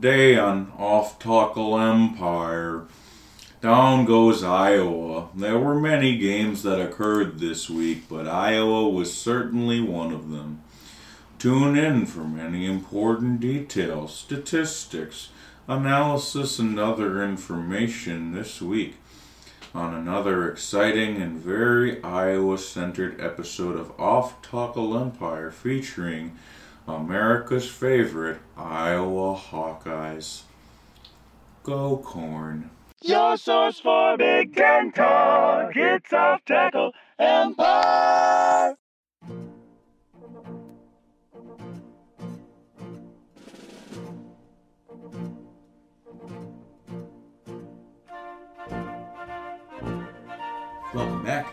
Day on Off Tackle Empire. Down goes Iowa. There were many games that occurred this week, but Iowa was certainly one of them. Tune in for many important details, statistics, analysis, and other information this week on another exciting and very Iowa centered episode of Off Tackle Empire featuring America's favorite Iowa Hawkeyes. Go Corn. Your source for Big Ten talk. It's off tackle empire. Welcome back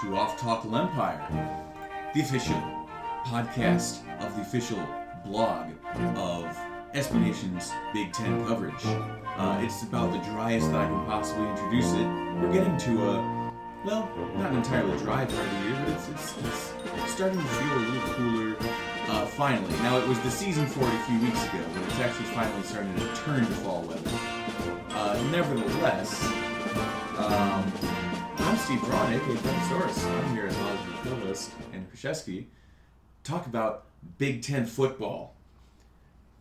to Off Tackle Empire, the official podcast the official blog of SB Nation's Big Ten coverage. Uh, it's about the driest that I can possibly introduce it. We're getting to a, well, not entirely dry part of the year, but it's, it's, it's starting to feel a little cooler uh, finally. Now, it was the season for it a few weeks ago, but it's actually finally starting to turn to fall weather. Uh, nevertheless, um, I'm Steve Braun, aka Source. I'm here as well as the co-host and Krzyzewski. Talk about Big Ten football.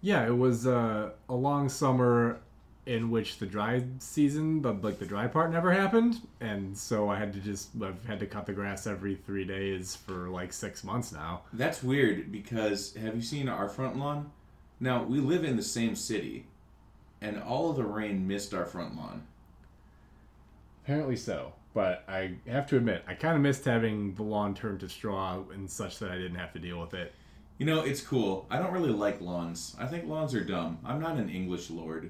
Yeah, it was uh, a long summer in which the dry season, but like the dry part never happened, and so I had to just I've had to cut the grass every three days for like six months now. That's weird because have you seen our front lawn? Now we live in the same city, and all of the rain missed our front lawn. Apparently so, but I have to admit I kind of missed having the lawn turned to straw and such that I didn't have to deal with it. You know, it's cool. I don't really like lawns. I think lawns are dumb. I'm not an English lord.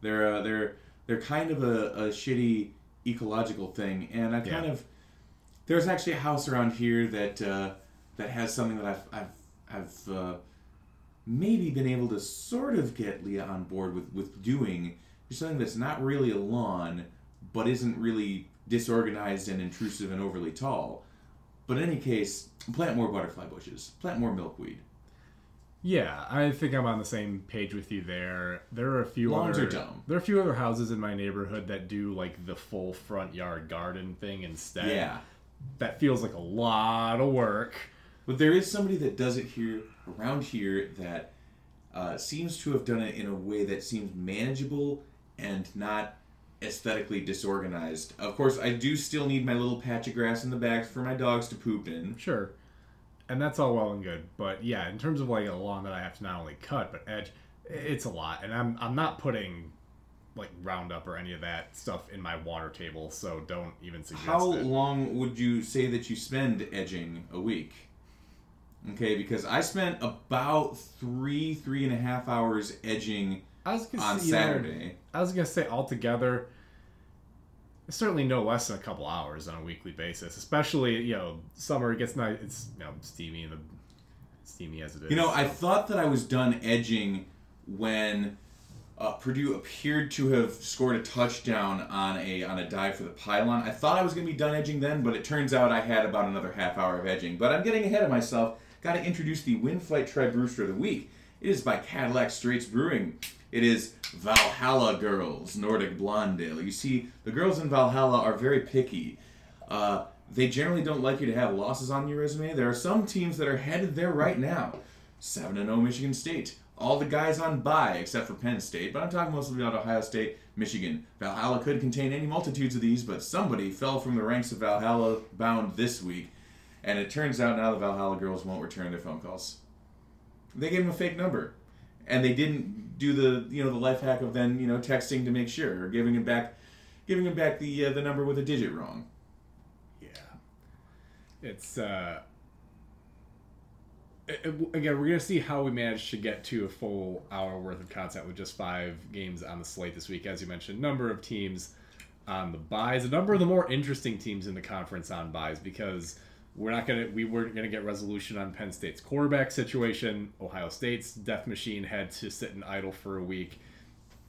They're uh, they're they're kind of a, a shitty ecological thing, and I kind Yeah. of there's actually a house around here that uh, that has something that I've I've I've uh, maybe been able to sort of get Leah on board with with doing. There's something that's not really a lawn, but isn't really disorganized and intrusive and overly tall. But in any case, plant more butterfly bushes. Plant more milkweed. Yeah, I think I'm on the same page with you there. There are a few Lawns other there are a few other houses in my neighborhood that do like the full front yard garden thing instead. Yeah. that feels like a lot of work. But there is somebody that does it here around here that uh, seems to have done it in a way that seems manageable and not aesthetically disorganized. Of course, I do still need my little patch of grass in the back for my dogs to poop in. Sure. And that's all well and good, but yeah, in terms of like a lawn that I have to not only cut but edge, it's a lot. And I'm I'm not putting like Roundup or any of that stuff in my water table, so don't even suggest How it. long would you say that you spend edging a week? Okay, because I spent about three, three and a half hours edging I was gonna on say, you know, Saturday. I was gonna say altogether, certainly no less than a couple hours on a weekly basis. Especially you know summer it gets nice. It's you know steamy and the steamy as it is. You know, I thought that I was done edging when uh, Purdue appeared to have scored a touchdown on a on a dive for the pylon. I thought I was going to be done edging then, but it turns out I had about another half hour of edging. But I'm getting ahead of myself. Got to introduce the Wind Flight Tri Brewster of the Week. It is by Cadillac Straits Brewing. It is Valhalla Girls, Nordic Blonde Ale. You see, the girls in Valhalla are very picky. Uh, they generally don't like you to have losses on your resume. There are some teams that are headed there right now. 7 0 Michigan State. All the guys on bye except for Penn State, but I'm talking mostly about Ohio State, Michigan. Valhalla could contain any multitudes of these, but somebody fell from the ranks of Valhalla bound this week, and it turns out now the Valhalla girls won't return their phone calls. They gave them a fake number, and they didn't do the you know the life hack of then you know texting to make sure or giving him back, giving him back the uh, the number with a digit wrong. Yeah. It's uh again, we're gonna see how we manage to get to a full hour worth of content with just five games on the slate this week. As you mentioned, number of teams on the buys, a number of the more interesting teams in the conference on buys because we're not gonna we weren't gonna get resolution on Penn State's quarterback situation. Ohio State's death machine had to sit and idle for a week.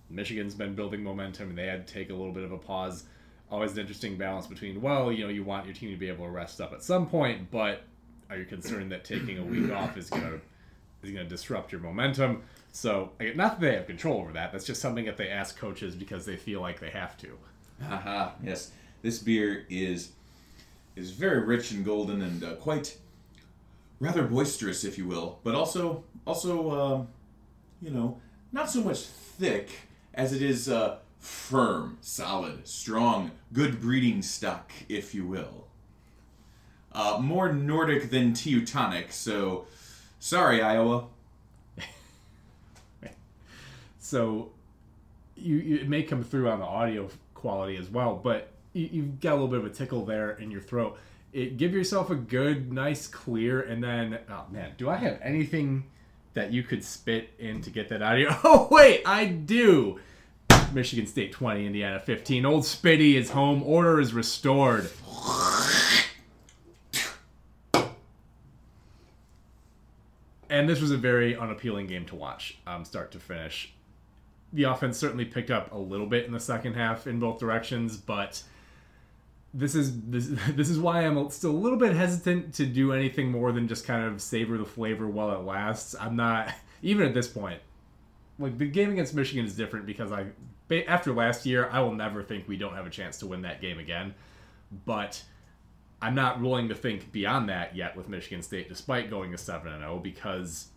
Michigan's been building momentum and they had to take a little bit of a pause. Always an interesting balance between well, you know, you want your team to be able to rest up at some point, but are you concerned that taking a week off is gonna is gonna disrupt your momentum? So not that they have control over that. That's just something that they ask coaches because they feel like they have to. Haha, yes. This beer is is very rich and golden and uh, quite rather boisterous, if you will, but also also uh, you know not so much thick as it is uh, firm, solid, strong, good breeding stock, if you will. Uh, more Nordic than Teutonic, so sorry, Iowa. so you, you, it may come through on the audio quality as well, but you, you've got a little bit of a tickle there in your throat. It, give yourself a good, nice clear, and then oh man, do I have anything that you could spit in to get that out of here? Oh wait, I do. Michigan State 20, Indiana 15. Old Spitty is home. Order is restored. And this was a very unappealing game to watch, um, start to finish. The offense certainly picked up a little bit in the second half in both directions, but this is this this is why I'm still a little bit hesitant to do anything more than just kind of savor the flavor while it lasts. I'm not even at this point. Like the game against Michigan is different because I after last year I will never think we don't have a chance to win that game again. But I'm not willing to think beyond that yet with Michigan State, despite going to seven and zero, because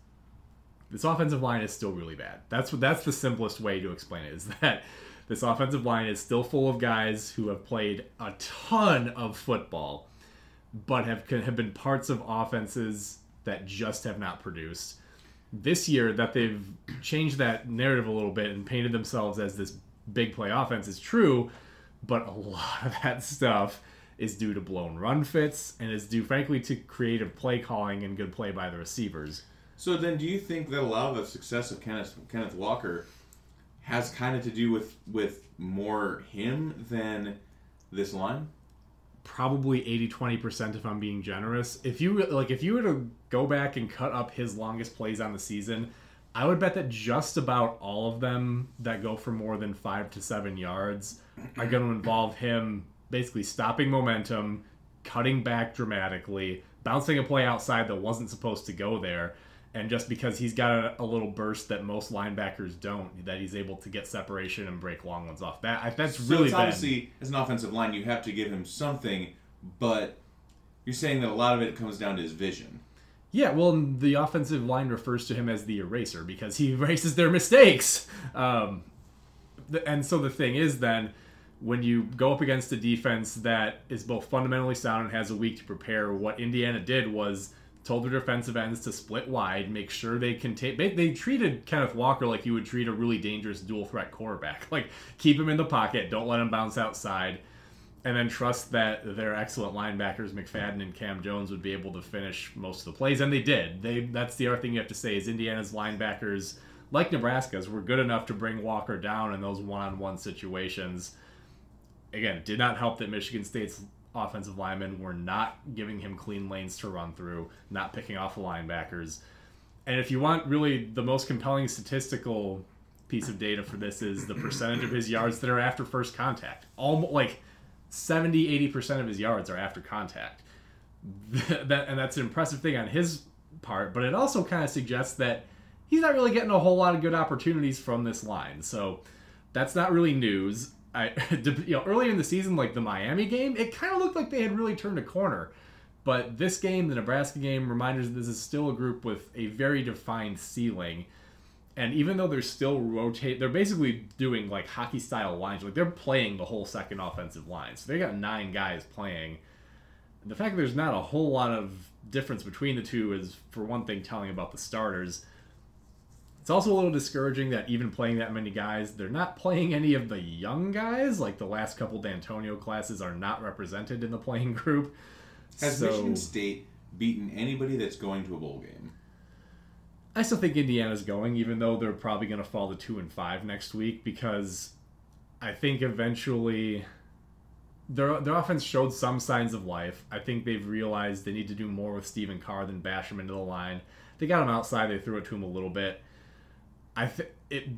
this offensive line is still really bad. That's what that's the simplest way to explain it. Is that this offensive line is still full of guys who have played a ton of football, but have have been parts of offenses that just have not produced. This year, that they've changed that narrative a little bit and painted themselves as this big play offense is true, but a lot of that stuff is due to blown run fits and is due, frankly, to creative play calling and good play by the receivers. So then, do you think that a lot of the success of Kenneth Kenneth Walker has kind of to do with with more him than this line? Probably 80-20% if I'm being generous. If you like if you were to go back and cut up his longest plays on the season, I would bet that just about all of them that go for more than 5 to 7 yards are going to involve him basically stopping momentum, cutting back dramatically, bouncing a play outside that wasn't supposed to go there and just because he's got a, a, little burst that most linebackers don't, that he's able to get separation and break long ones off. That that's so really it's obviously as an offensive line, you have to give him something, but you're saying that a lot of it comes down to his vision. Yeah, well, the offensive line refers to him as the eraser because he erases their mistakes. Um, and so the thing is, then, when you go up against a defense that is both fundamentally sound and has a week to prepare, what Indiana did was told their defensive ends to split wide, make sure they can take. They, they, treated Kenneth Walker like you would treat a really dangerous dual threat quarterback. Like keep him in the pocket, don't let him bounce outside, and then trust that their excellent linebackers McFadden and Cam Jones would be able to finish most of the plays, and they did. They that's the other thing you have to say is Indiana's linebackers, like Nebraska's, were good enough to bring Walker down in those one-on-one situations. Again, did not help that Michigan State's offensive linemen were not giving him clean lanes to run through, not picking off linebackers. And if you want really the most compelling statistical piece of data for this is the percentage of his yards that are after first contact. Almost like 70, 80% of his yards are after contact. that, and that's an impressive thing on his part, but it also kind of suggests that he's not really getting a whole lot of good opportunities from this line. So that's not really news. I, you know, earlier in the season, like the Miami game, it kind of looked like they had really turned a corner. But this game, the Nebraska game, reminders this is still a group with a very defined ceiling. And even though they're still rotate, they're basically doing like hockey style lines. Like they're playing the whole second offensive line. So they got nine guys playing. The fact that there's not a whole lot of difference between the two is, for one thing, telling about the starters. It's also a little discouraging that even playing that many guys, they're not playing any of the young guys. Like the last couple Dantonio classes are not represented in the playing group. Has so, Michigan State beaten anybody that's going to a bowl game? I still think Indiana's going, even though they're probably going to fall to two and five next week because I think eventually their their offense showed some signs of life. I think they've realized they need to do more with Stephen Carr than bash him into the line. They got him outside. They threw it to him a little bit. I think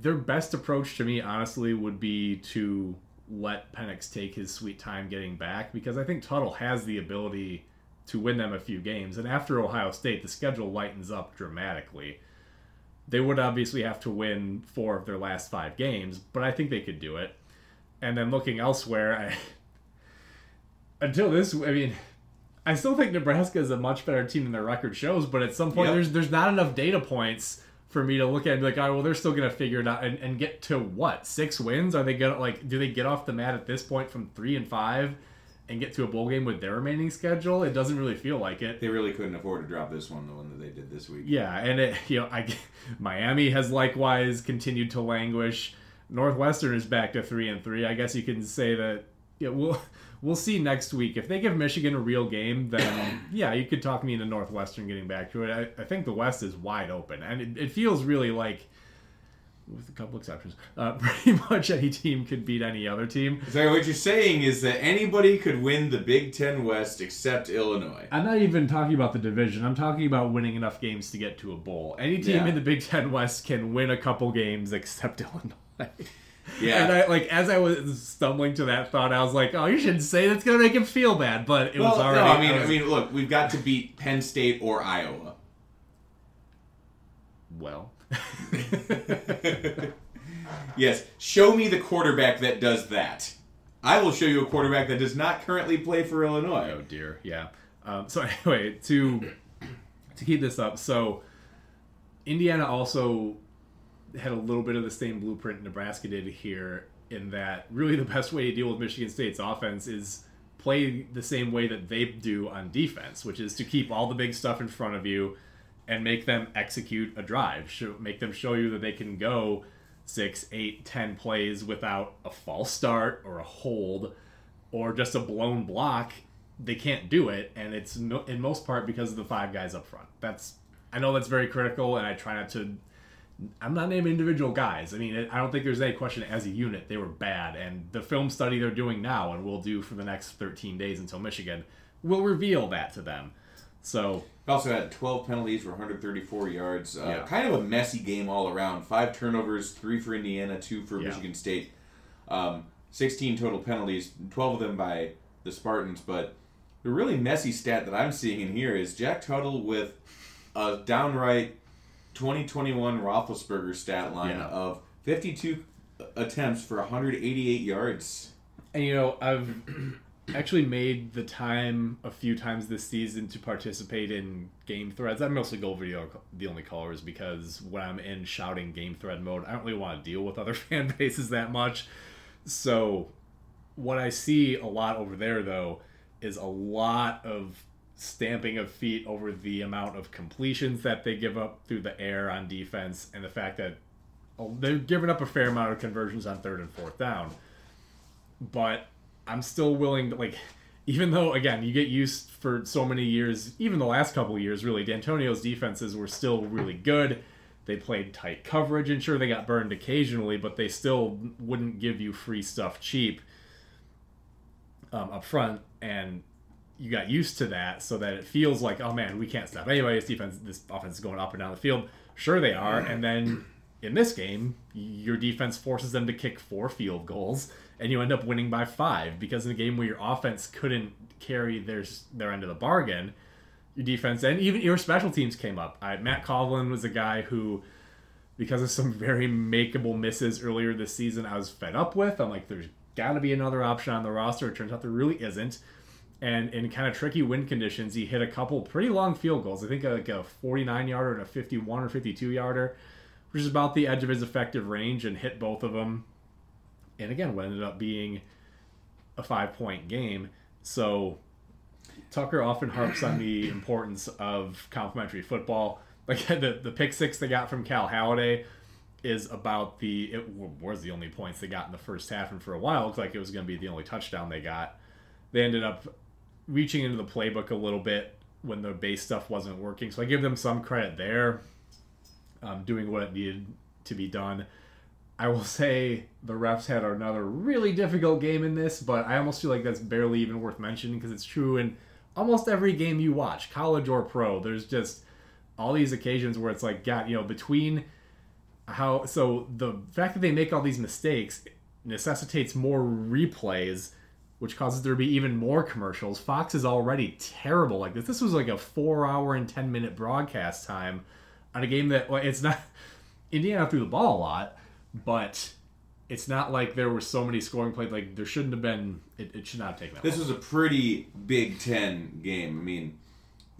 their best approach to me, honestly, would be to let Penix take his sweet time getting back because I think Tuttle has the ability to win them a few games. And after Ohio State, the schedule lightens up dramatically they would obviously have to win four of their last five games, but I think they could do it. And then looking elsewhere, I, until this, I mean, I still think Nebraska is a much better team than their record shows, but at some point, yep. there's there's not enough data points for me to look at and be like, oh, well, they're still gonna figure it out and, and get to what six wins? Are they gonna like? Do they get off the mat at this point from three and five? and get to a bowl game with their remaining schedule, it doesn't really feel like it. They really couldn't afford to drop this one, the one that they did this week. Yeah, and it, you know, I, Miami has likewise continued to languish. Northwestern is back to three and three. I guess you can say that. Yeah, we'll we'll see next week if they give Michigan a real game. Then yeah, you could talk me into Northwestern getting back to it. I, I think the West is wide open, and it, it feels really like with a couple exceptions, uh, pretty much any team could beat any other team. So what you're saying is that anybody could win the Big Ten West except Illinois. I'm not even talking about the division. I'm talking about winning enough games to get to a bowl. Any team yeah. in the Big Ten West can win a couple games except Illinois. Yeah. And I like as I was stumbling to that thought, I was like, "Oh, you shouldn't say that's gonna make him feel bad." But it well, was already. No, I mean, I, was, I mean, look, we've got to beat Penn State or Iowa. Well, yes, show me the quarterback that does that. I will show you a quarterback that does not currently play for Illinois. Oh dear, yeah. Um, so anyway, to to keep this up, so Indiana also had a little bit of the same blueprint Nebraska did here, in that really the best way to deal with Michigan State's offense is play the same way that they do on defense, which is to keep all the big stuff in front of you and make them execute a drive. Show, make them show you that they can go six, eight, ten plays without a false start or a hold or just a blown block. They can't do it, and it's no, in most part because of the five guys up front. That's I know that's very critical, and I try not to. I'm not naming individual guys. I mean, I don't think there's any question as a unit they were bad, and the film study they're doing now and will do for the next 13 days until Michigan will reveal that to them. So also had 12 penalties for 134 yards. Uh, yeah. Kind of a messy game all around. Five turnovers, three for Indiana, two for yeah. Michigan State. Um, 16 total penalties, 12 of them by the Spartans. But the really messy stat that I'm seeing in here is Jack Tuttle with a downright 2021 Roethlisberger stat line yeah. of 52 attempts for 188 yards. And you know, I've actually made the time a few times this season to participate in game threads. I mostly go video the only colors because when I'm in shouting game thread mode, I don't really want to deal with other fan bases that much. So what I see a lot over there though is a lot of stamping of feet over the amount of completions that they give up through the air on defense and the fact that oh, they're giving up a fair amount of conversions on third and fourth down. But I'm still willing to like even though again you get used for so many years even the last couple years really Dantonio's defenses were still really good they played tight coverage and sure they got burned occasionally but they still wouldn't give you free stuff cheap um, up front and you got used to that so that it feels like oh man we can't stop anyway this defense this offense is going up and down the field sure they are and then in this game your defense forces them to kick four field goals and you end up winning by five because in a game where your offense couldn't carry their their end of the bargain, your defense and even your special teams came up. I, Matt Coghlin was a guy who, because of some very makeable misses earlier this season, I was fed up with. I'm like, there's got to be another option on the roster. It turns out there really isn't. And in kind of tricky wind conditions, he hit a couple pretty long field goals. I think like a 49 yarder and a 51 or 52 yarder, which is about the edge of his effective range, and hit both of them and again, what ended up being a five point game. So Tucker often harps on the importance of complementary football. Like the the pick six they got from Cal Haladay is about the it was the only points they got in the first half, and for a while it looked like it was going to be the only touchdown they got. They ended up reaching into the playbook a little bit when the base stuff wasn't working, so I give them some credit there. um, doing what needed to be done. I will say the refs had another really difficult game in this, but I almost feel like that's barely even worth mentioning because it's true in almost every game you watch, college or pro. There's just all these occasions where it's like, God, you know, between how so the fact that they make all these mistakes necessitates more replays which causes there to be even more commercials fox is already terrible like this this was like a four hour and 10 minute broadcast time on a game that well, it's not indiana threw the ball a lot but it's not like there were so many scoring plays like there shouldn't have been it, it should not have taken that This long. was a pretty Big Ten game. I mean,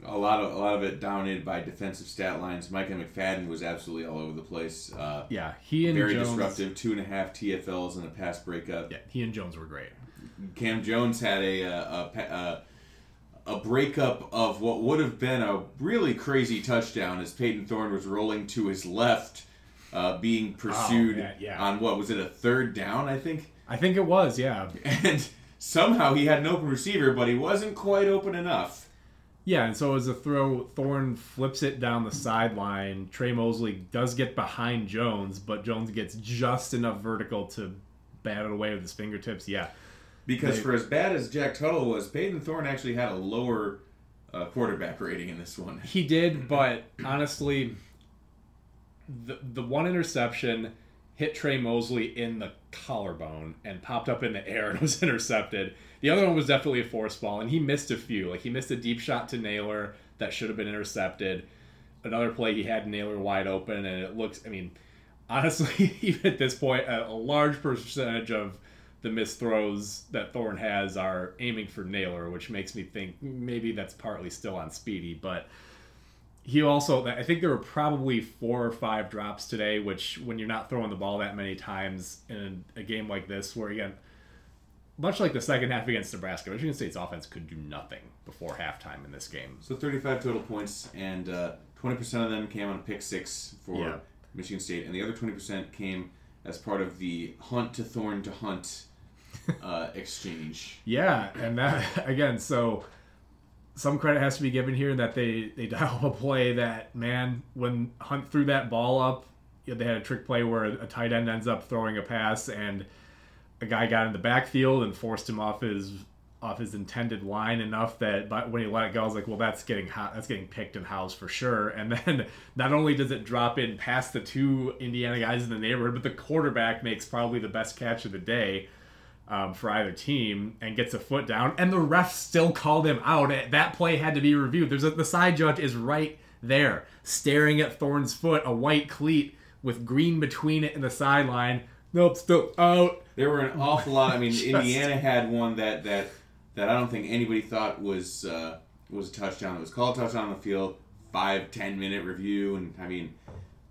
a lot of a lot of it dominated by defensive stat lines. Micah McFadden was absolutely all over the place. Uh, yeah he and Jones very jones disruptive. Two and a half TFLs and a pass breakup. yeah he and jones were great Cam Jones had a a, a, a, a breakup of what would have been a really crazy touchdown as Payton Thorne was rolling to his left, uh, being pursued yeah, yeah. on what was it a third down I think, i think it was yeah and somehow he had an open receiver, but he wasn't quite open enough. Yeah, and so as a throw, Thorne flips it down the sideline. Trey Mosley does get behind Jones, but Jones gets just enough vertical to bat it away with his fingertips. Yeah. Because They- for as bad as Jack Tuttle was, Payton Thorne actually had a lower uh, quarterback rating in this one. He did, but honestly, the the one interception hit Trey Mosley in the collarbone and popped up in the air and was intercepted. The other one was definitely a force ball, and he missed a few. Like he missed a deep shot to Nailor that should have been intercepted. Another play he had Nailor wide open, and it looks. I mean, honestly, even at this point, a, a large percentage of the missed throws that Thorne has are aiming for Nailor, which makes me think maybe that's partly still on Speedy, but he also I think there were probably four or five drops today, which when you're not throwing the ball that many times in a game like this, where again, much like the second half against Nebraska, Michigan State's offense could do nothing before halftime in this game. So 35 total points, and uh, 20% of them came on a pick six for Yeah. Michigan State, and the other 20% came as part of the hunt to Thorne to hunt uh, exchange. Yeah, and that again, so some credit has to be given here that they they dial up a play that man when Hunt threw that ball up, they had a trick play where a tight end ends up throwing a pass and a guy got in the backfield and forced him off his off his intended line enough that but when he let it go, I was like, well, that's getting hot, that's getting picked and housed for sure. And then not only does it drop in past the two Indiana guys in the neighborhood, but the quarterback makes probably the best catch of the day um, for either team and gets a foot down, and the ref still called him out. That play had to be reviewed. There's a, the side judge is right there, staring at Thorne's foot, a white cleat with green between it and the sideline. Nope, still out. There were an awful lot. I mean, Just- Indiana had one that that that I don't think anybody thought was uh, was a touchdown. It was called a touchdown on the field. Five ten minute review, and I mean,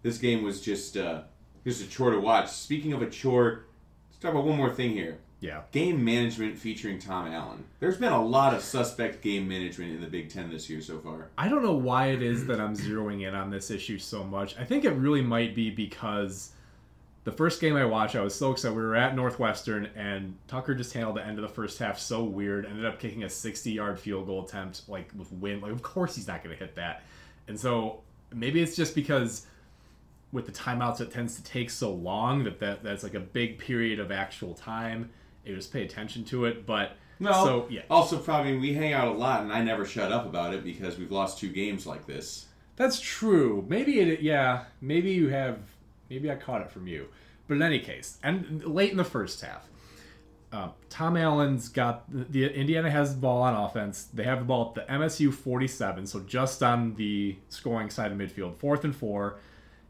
this game was just uh, just a chore to watch. Speaking of a chore, let's talk about one more thing here. Yeah. Game management featuring Tom Allen. There's been a lot of suspect game management in the Big Ten this year so far. I don't know why it is that I'm zeroing in on this issue so much. I think it really might be because the first game I watched, I was so excited. We were at Northwestern, and Tucker just handled the end of the first half so weird. Ended up kicking a 60-yard field goal attempt, like with wind. Like, of course he's not going to hit that. And so maybe it's just because with the timeouts, it tends to take so long that, that that's like a big period of actual time. You just pay attention to it, but No. so yeah, Also, probably we hang out a lot, and I never shut up about it because we've lost two games like this. That's true. Maybe it. Yeah. Maybe you have. Maybe I caught it from you. But in any case, and late in the first half, uh, Tom Allen's got the, the Indiana has the ball on offense. They have the ball at the MSU 47, so just on the scoring side of midfield, fourth and four.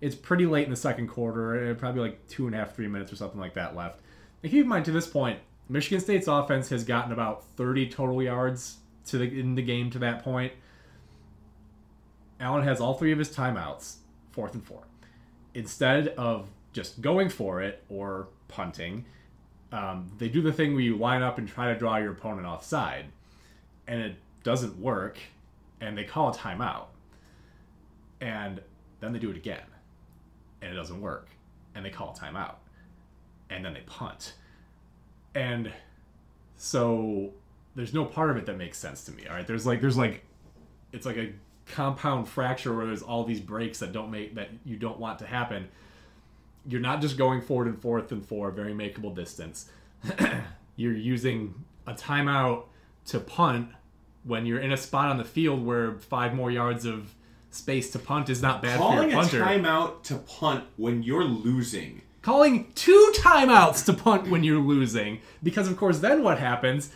It's pretty late in the second quarter, uh, probably like two and a half, three minutes or something like that left. And keep in mind, to this point, Michigan State's offense has gotten about 30 total yards to the in the game to that point. Allen has all three of his timeouts, fourth and four. Instead of just going for it or punting, um, they do the thing where you line up and try to draw your opponent offside, and it doesn't work, and they call a timeout. And then they do it again, and it doesn't work, and they call a timeout, and then they punt. And so there's no part of it that makes sense to me. All right, there's like there's like it's like a compound fracture where there's all these breaks that don't make that you don't want to happen. You're not just going forward and forth and for a very makeable distance. you're using a timeout to punt when you're in a spot on the field where five more yards of space to punt is not bad for Calling a timeout to punt when you're losing. Calling two timeouts to punt when you're losing. Because, of course, then what happens,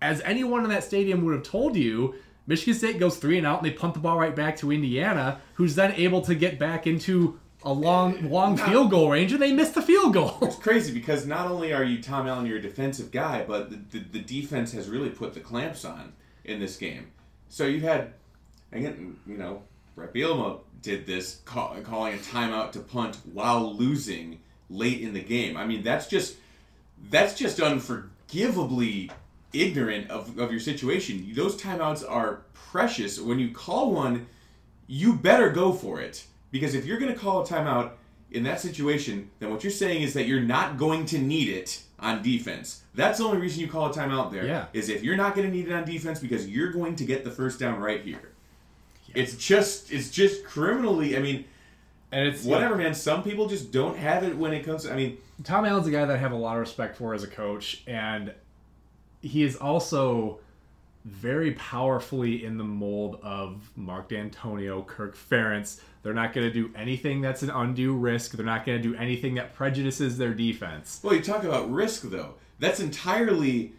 as anyone in that stadium would have told you, Michigan State goes three and out and they punt the ball right back to Indiana, who's then able to get back into a long, long field goal range, and they miss the field goal. It's crazy because not only are you Tom Allen, you're a defensive guy, but the, the, the defense has really put the clamps on in this game. So you've had, again, you know, Bret Bielema did this, call, calling a timeout to punt while losing late in the game. I mean, that's just that's just unforgivably ignorant of, of your situation. Those timeouts are precious. When you call one, you better go for it. Because if you're going to call a timeout in that situation, then what you're saying is that you're not going to need it on defense. That's the only reason you call a timeout there. Yeah. Is if you're not going to need it on defense because you're going to get the first down right here. It's just it's just criminally. I mean, And it's whatever, man. Some people just don't have it when it comes. To... I mean, Tom Allen's a guy that I have a lot of respect for as a coach, and he is also very powerfully in the mold of Mark Dantonio, Kirk Ferentz. They're not going to do anything that's an undue risk. They're not going to do anything that prejudices their defense. Well, you talk about risk though. That's entirely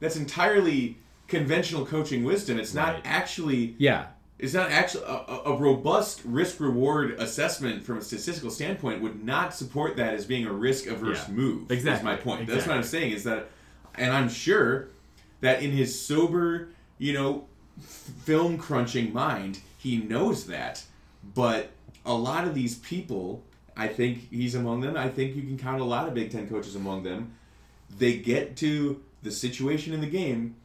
that's entirely conventional coaching wisdom. It's not Right. actually Yeah, it's not actually a, a- robust risk reward assessment from a statistical standpoint would not support that as being a risk averse Yeah. move. Exactly. Is my point. That's what I'm saying is that, and I'm sure that in his sober, you know, film crunching mind, he knows that. But a lot of these people, I think he's among them. I think you can count a lot of Big Ten coaches among them. They get to the situation in the game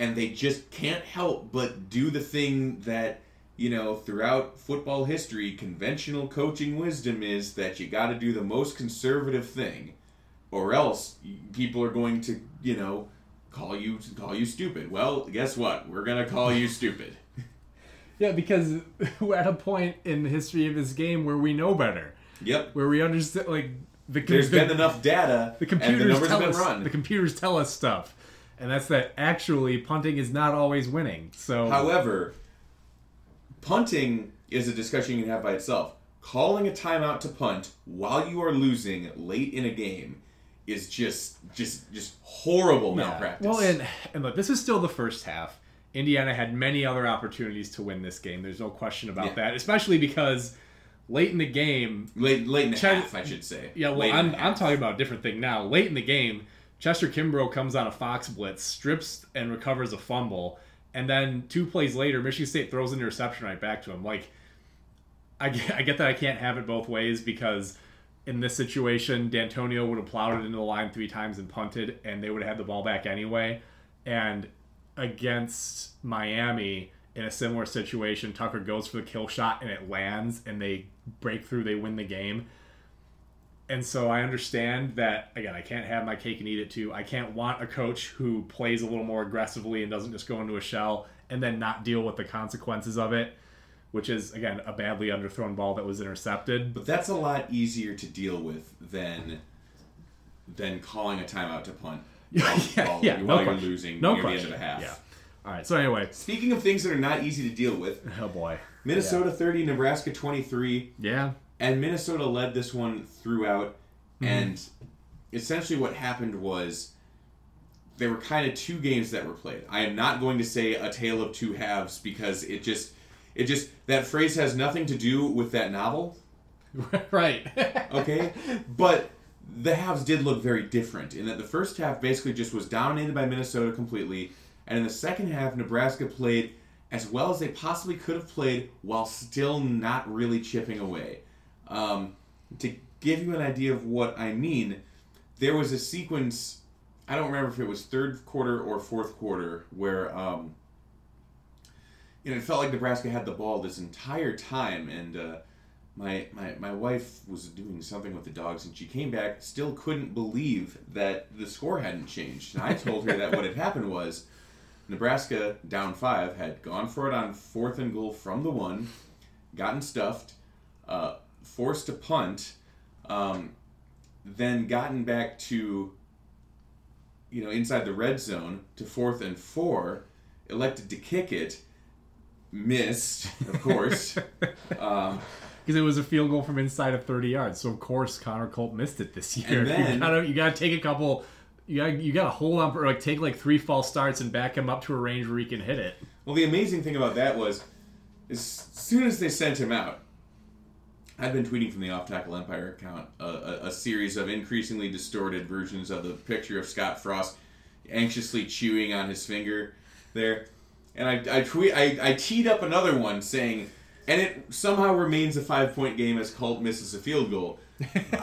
and they just can't help but do the thing that you know throughout football history conventional coaching wisdom is that you got to do the most conservative thing or else people are going to you know call you call you stupid. Well guess what? We're going to call you stupid. Yeah, because we're at a point in the history of this game where we know better, yep. Where we understand like the there's the, been enough data the and the numbers tell have been us run. the computers tell us stuff, and that's that actually punting is not always winning. So However, punting is a discussion you can have by itself. Calling a timeout to punt while you are losing late in a game is just just just horrible Yeah. malpractice. Well, and and look, this is still the first half. Indiana had many other opportunities to win this game. There's no question about Yeah. that, especially because late in the game, late late in the Chad- half, I should say. yeah, well, Late I'm, I'm talking about a different thing now. Late in the game, Chester Kimbrough comes on a Fox blitz, strips and recovers a fumble, and then two plays later, Michigan State throws an interception right back to him. Like, I get, I get that I can't have it both ways because in this situation, Dantonio would have plowed it into the line three times and punted, and they would have had the ball back anyway. And against Miami, in a similar situation, Tucker goes for the kill shot and it lands, and they break through, they win the game. And so I understand that again, I can't have my cake and eat it too. I can't want a coach who plays a little more aggressively and doesn't just go into a shell and then not deal with the consequences of it, which is again a badly underthrown ball that was intercepted. But that's a lot easier to deal with than than calling a timeout to punt. yeah, while, yeah, while no you're question. losing no near question. the end of the half. Yeah. All right. So anyway, Speaking of things that are not easy to deal with, oh boy. Minnesota 30, Nebraska 23. Yeah. And Minnesota led this one throughout. Mm-hmm. And essentially, what happened was there were kind of two games that were played. I am not going to say a tale of two halves because it just, it just that phrase has nothing to do with that novel. right. Okay, but the halves did look very different in that the first half basically just was dominated by Minnesota completely, and in the second half, Nebraska played as well as they possibly could have played while still not really chipping away. Um, to give you an idea of what I mean, there was a sequence. I don't remember if it was third quarter or fourth quarter where um, you know it felt like Nebraska had the ball this entire time, and uh, my, my my wife was doing something with the dogs, and she came back, still couldn't believe that the score hadn't changed. And I told her that what had happened was Nebraska down five had gone for it on fourth and goal from the one, gotten stuffed, uh, forced to punt, um, then gotten back to you know inside the red zone to fourth and four, elected to kick it, missed of course. um, because it was a field goal from inside of 30 yards. So of course Connor Culp missed it this year. And then- you gotta you gotta take a couple. You gotta you gotta hold on for like take like three false starts and back him up to a range where he can hit it. Well, the amazing thing about that was, as soon as they sent him out, I've been tweeting from the Off Tackle Empire account a, a, a series of increasingly distorted versions of the picture of Scott Frost anxiously chewing on his finger there, and I I tweet I, I teed up another one saying, and it somehow remains a five point game as Culp misses a field goal.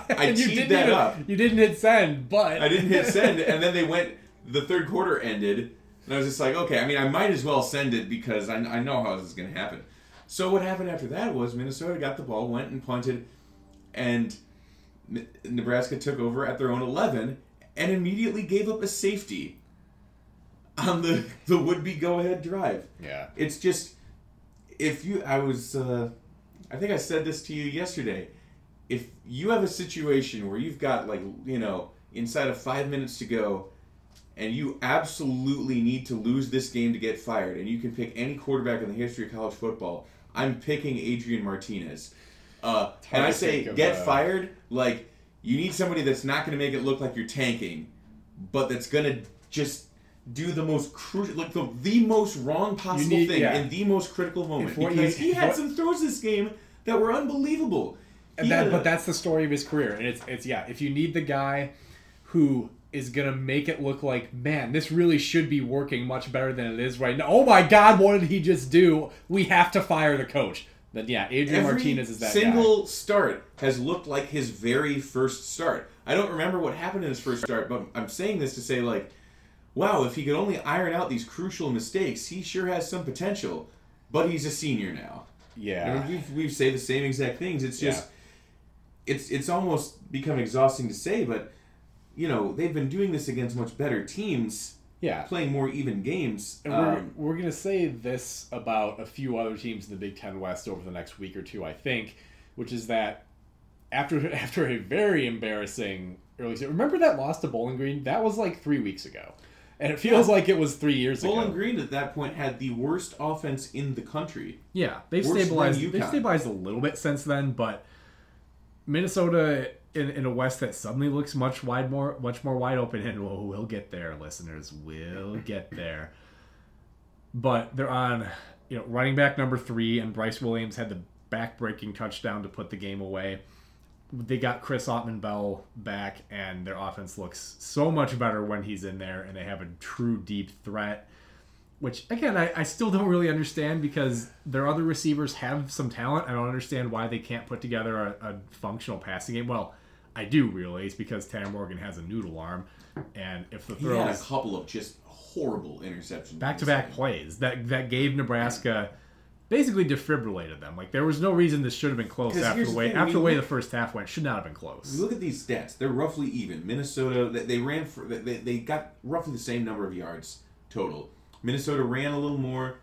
I teed didn't that even- up. You didn't hit send, but I didn't hit send, and then they went. The third quarter ended, and I was just like, okay. I mean, I might as well send it because I, I know how this is going to happen. So what happened after that was Minnesota got the ball, went and punted, and Nebraska took over at their own eleven, and immediately gave up a safety on the the would be go ahead drive. yeah. It's just if you I was uh, I think I said this to you yesterday. If you have a situation where you've got like you know inside of five minutes to go, and you absolutely need to lose this game to get fired, and you can pick any quarterback in the history of college football, I'm picking Adrian Martinez. Uh, and I say get uh, fired like you need somebody that's not going to make it look like you're tanking, but that's going to just do the most crucial, like the, the most wrong possible need- thing yeah. in the most critical moment. What because you- he had what- some throws this game that were unbelievable. That, had but that's the story of his career, and it's it's yeah. If you need the guy who is gonna make it look like, man, this really should be working much better than it is right now. Oh my God, what did he just do? We have to fire the coach. Then yeah, Adrian Every Martinez is that guy. single start has looked like his very first start. I don't remember what happened in his first start, but I'm saying this to say like, wow, if he could only iron out these crucial mistakes, he sure has some potential. But he's a senior now. Yeah, And we we say the same exact things. It's just, it's it's almost become exhausting to say, but you know they've been doing this against much better teams, yeah. playing more even games. And we're, Um, we're going to say this about a few other teams in the Big Ten West over the next week or two, I think, which is that after after a very embarrassing early season, remember that loss to Bowling Green? That was like three weeks ago. And it feels Yeah. like it was three years Bowling ago. Bowling Green at that point had the worst offense in the country. Yeah, they've Worse than stabilized. They've stabilized a little bit since then, but Minnesota in, in a West that suddenly looks much wide more much more wide open, and we'll, we'll get there, listeners. We'll get there. But they're on, you know, running back number three, and Bryce Williams had the back-breaking touchdown to put the game away. They got Chris Autman-Bell back, and their offense looks so much better when he's in there, and they have a true deep threat which again I, I still don't really understand because their other receivers have some talent. I don't understand why they can't put together a, a functional passing game. Well, I do really. It's because Tanner Morgan has a noodle arm, and if the He had a couple of just horrible interceptions. back to back plays that that gave Nebraska basically defibrillated them. Like there was no reason this should have been close after the the way thing, after the way look- the first half went. Should not have been close. Look at these stats; they're roughly even. Minnesota, they, they ran for they, they got roughly the same number of yards total. Minnesota ran a little more.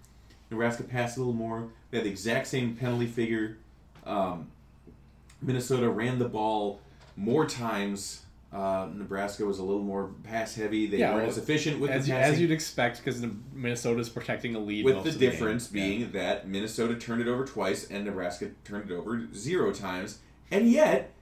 Nebraska passed a little more. They had the exact same penalty figure. Um, Minnesota ran the ball more times. Uh, Nebraska was a little more pass heavy. They Yeah, weren't well, as efficient with as, the passing. as you'd expect, because Minnesota's protecting a lead. with the difference Yeah. being that Minnesota turned it over twice and Nebraska turned it over zero times, and yet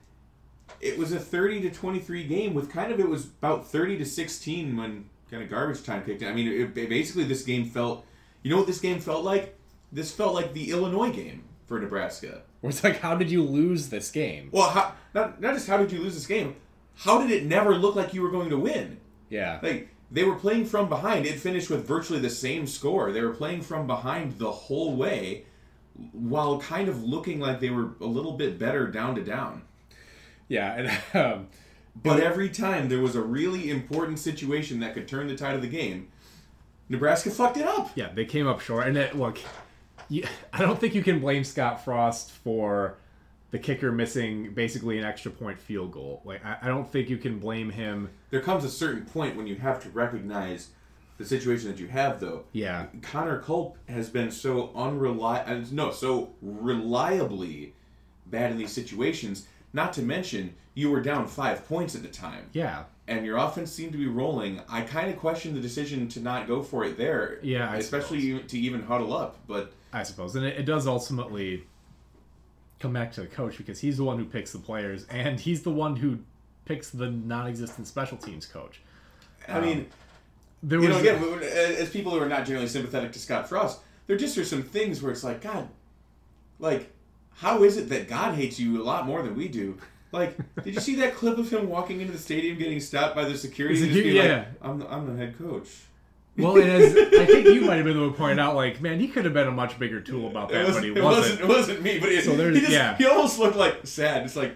it was a thirty to twenty three game with kind of it was about thirty to sixteen when kind of garbage time kicked in. I mean, it, basically this game felt, you know what this game felt like? This felt like the Illinois game for Nebraska. Where it's like, how did you lose this game? Well, how, not not just how did you lose this game? How did it never look like you were going to win? Yeah. Like they were playing from behind. It finished with virtually the same score. They were playing from behind the whole way, while kind of looking like they were a little bit better down to down. Yeah, and um, But every time there was a really important situation that could turn the tide of the game, Nebraska fucked it up. yeah, they came up short. And it, look, you, I don't think you can blame Scott Frost for the kicker missing basically an extra point field goal. Like, I, I don't think you can blame him. There comes a certain point when you have to recognize the the situation that you have though. Yeah. Connor Culp has been so unreliable, uh, no, so reliably bad in these situations. Not to mention, you were down five points at the time, Yeah. and your offense seemed to be rolling. I kind of question the decision to not go for it there. Yeah, I especially to even huddle up. But I suppose. And it, it does ultimately come back to the coach because he's the one who picks the players and he's the one who picks the non existent special teams coach. I mean, um, There you was know, again, as people who are not generally sympathetic to Scott Frost, there just are some things where it's like, God, like, how is it that God hates you a lot more than we do? Like, did you see that clip of him walking into the stadium getting stopped by the security? and just being yeah. like, I'm the, I'm the head coach. well, and as I think you might have been the one to point out, like, man, he could have been a much bigger tool about that, but he it wasn't. wasn't. It wasn't me, but it, So there's- he just, yeah. he almost looked like sad. It's like,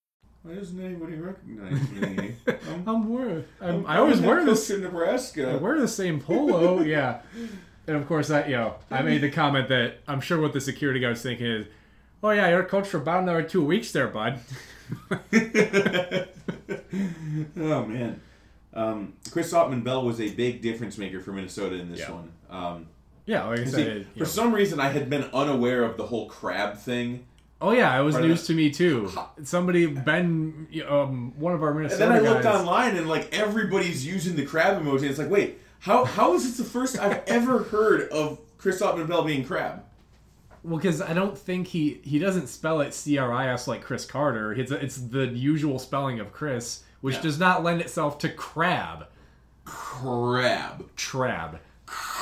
Why doesn't anybody recognize me? I'm, I'm wearing. I'm, I'm I always wear this. in Nebraska. I wear the same polo. yeah. And of course, I you know I made the comment that I'm sure what the security guard's thinking is, oh yeah, you're a coach for about another two weeks there, bud. oh man, um, Chris Autman-Bell was a big difference maker for Minnesota in this Yeah. one. Um, yeah, like I see, said. it- for know. some reason, I had been unaware of the whole crab thing, oh yeah, it was Part news to me too. Somebody, Ben, um, one of our Minnesota. and then I looked online and like everybody's using the crab emoji. It's like, wait, how how is this the first I've ever heard of Chris Autman-Bell being crab? Well, because I don't think he he doesn't spell it C R I S like Chris Carter. It's it's the usual spelling of Chris, which Yeah. does not lend itself to crab. Crab, Trab.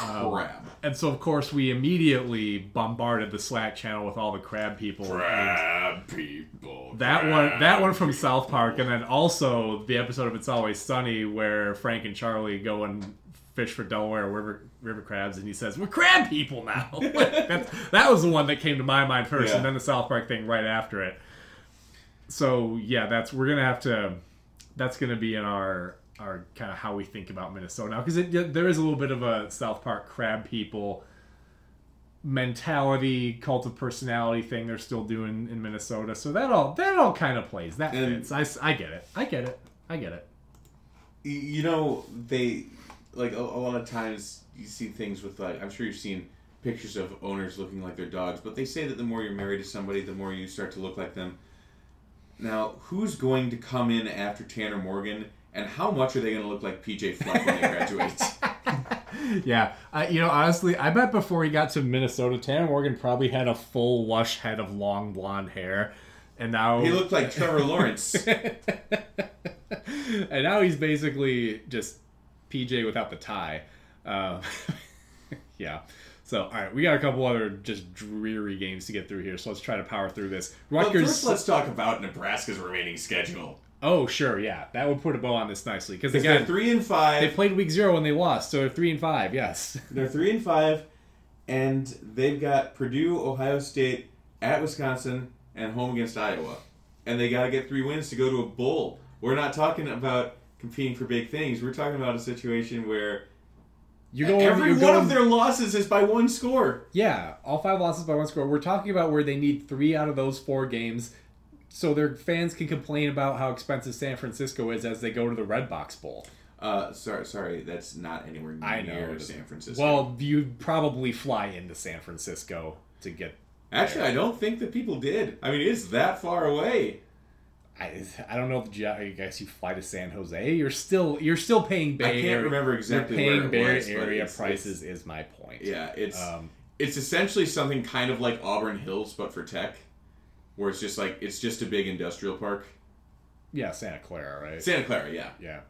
Oh. crab, And so, of course, we immediately bombarded the Slack channel with all the crab people. crab people. That one, that one from South Park, and then also the episode of It's Always Sunny where Frank and Charlie go and fish for Delaware river river crabs, and he says, "We're crab people now." That was the one that came to my mind first, Yeah. and then the South Park thing right after it. So yeah, that's we're gonna have to. That's gonna be in our our kind of how we think about Minnesota now, because there is a little bit of a South Park crab people mentality, cult of personality thing they're still doing in Minnesota. So that all that all kind of plays. That And- fits. I, I get it. I get it. I get it. You know they like a, a lot of times you see things with like i'm sure you've seen pictures of owners looking like their dogs but they say that the more you're married to somebody the more you start to look like them now who's going to come in after tanner morgan and how much are they going to look like pj fleck when they graduate Yeah. I, you know, honestly, I bet before he got to Minnesota, Tanner Morgan probably had a full lush head of long blonde hair, and now he looked like trevor lawrence and now he's basically just PJ without the tie. Um, yeah. So, all right, we got a couple other just dreary games to get through here. So let's try to power through this. Rutgers. first let's talk about nebraska's remaining schedule oh, sure, yeah, that would put a bow on this nicely because again, three and five they played week zero and they lost, so they're three and five. Yes. They're three and five, and they've got Purdue, Ohio State, at Wisconsin, and home against Iowa. And they got to get three wins to go to a bowl. We're not talking about competing for big things. We're talking about a situation where You're going. every you're one going, of their losses is by one score. Yeah, all five losses by one score. We're talking about where they need three out of those four games so their fans can complain about how expensive San Francisco is as they go to the Redbox Bowl. Uh, sorry, sorry, that's not anywhere near I know. San Francisco. Well, you probably fly into San Francisco to get. actually, I don't think that people did. I mean, it's that far away. I, I don't know if I guess you fly to San Jose. You're still you're still paying Bay I can't Area. remember exactly you're paying Bay was, Area it's- prices. Is my point. Yeah, it's Um, it's essentially something kind of like Auburn Hills, but for tech, where it's just like it's just a big industrial park. yeah, Santa Clara, right? Santa Clara, yeah. Yeah.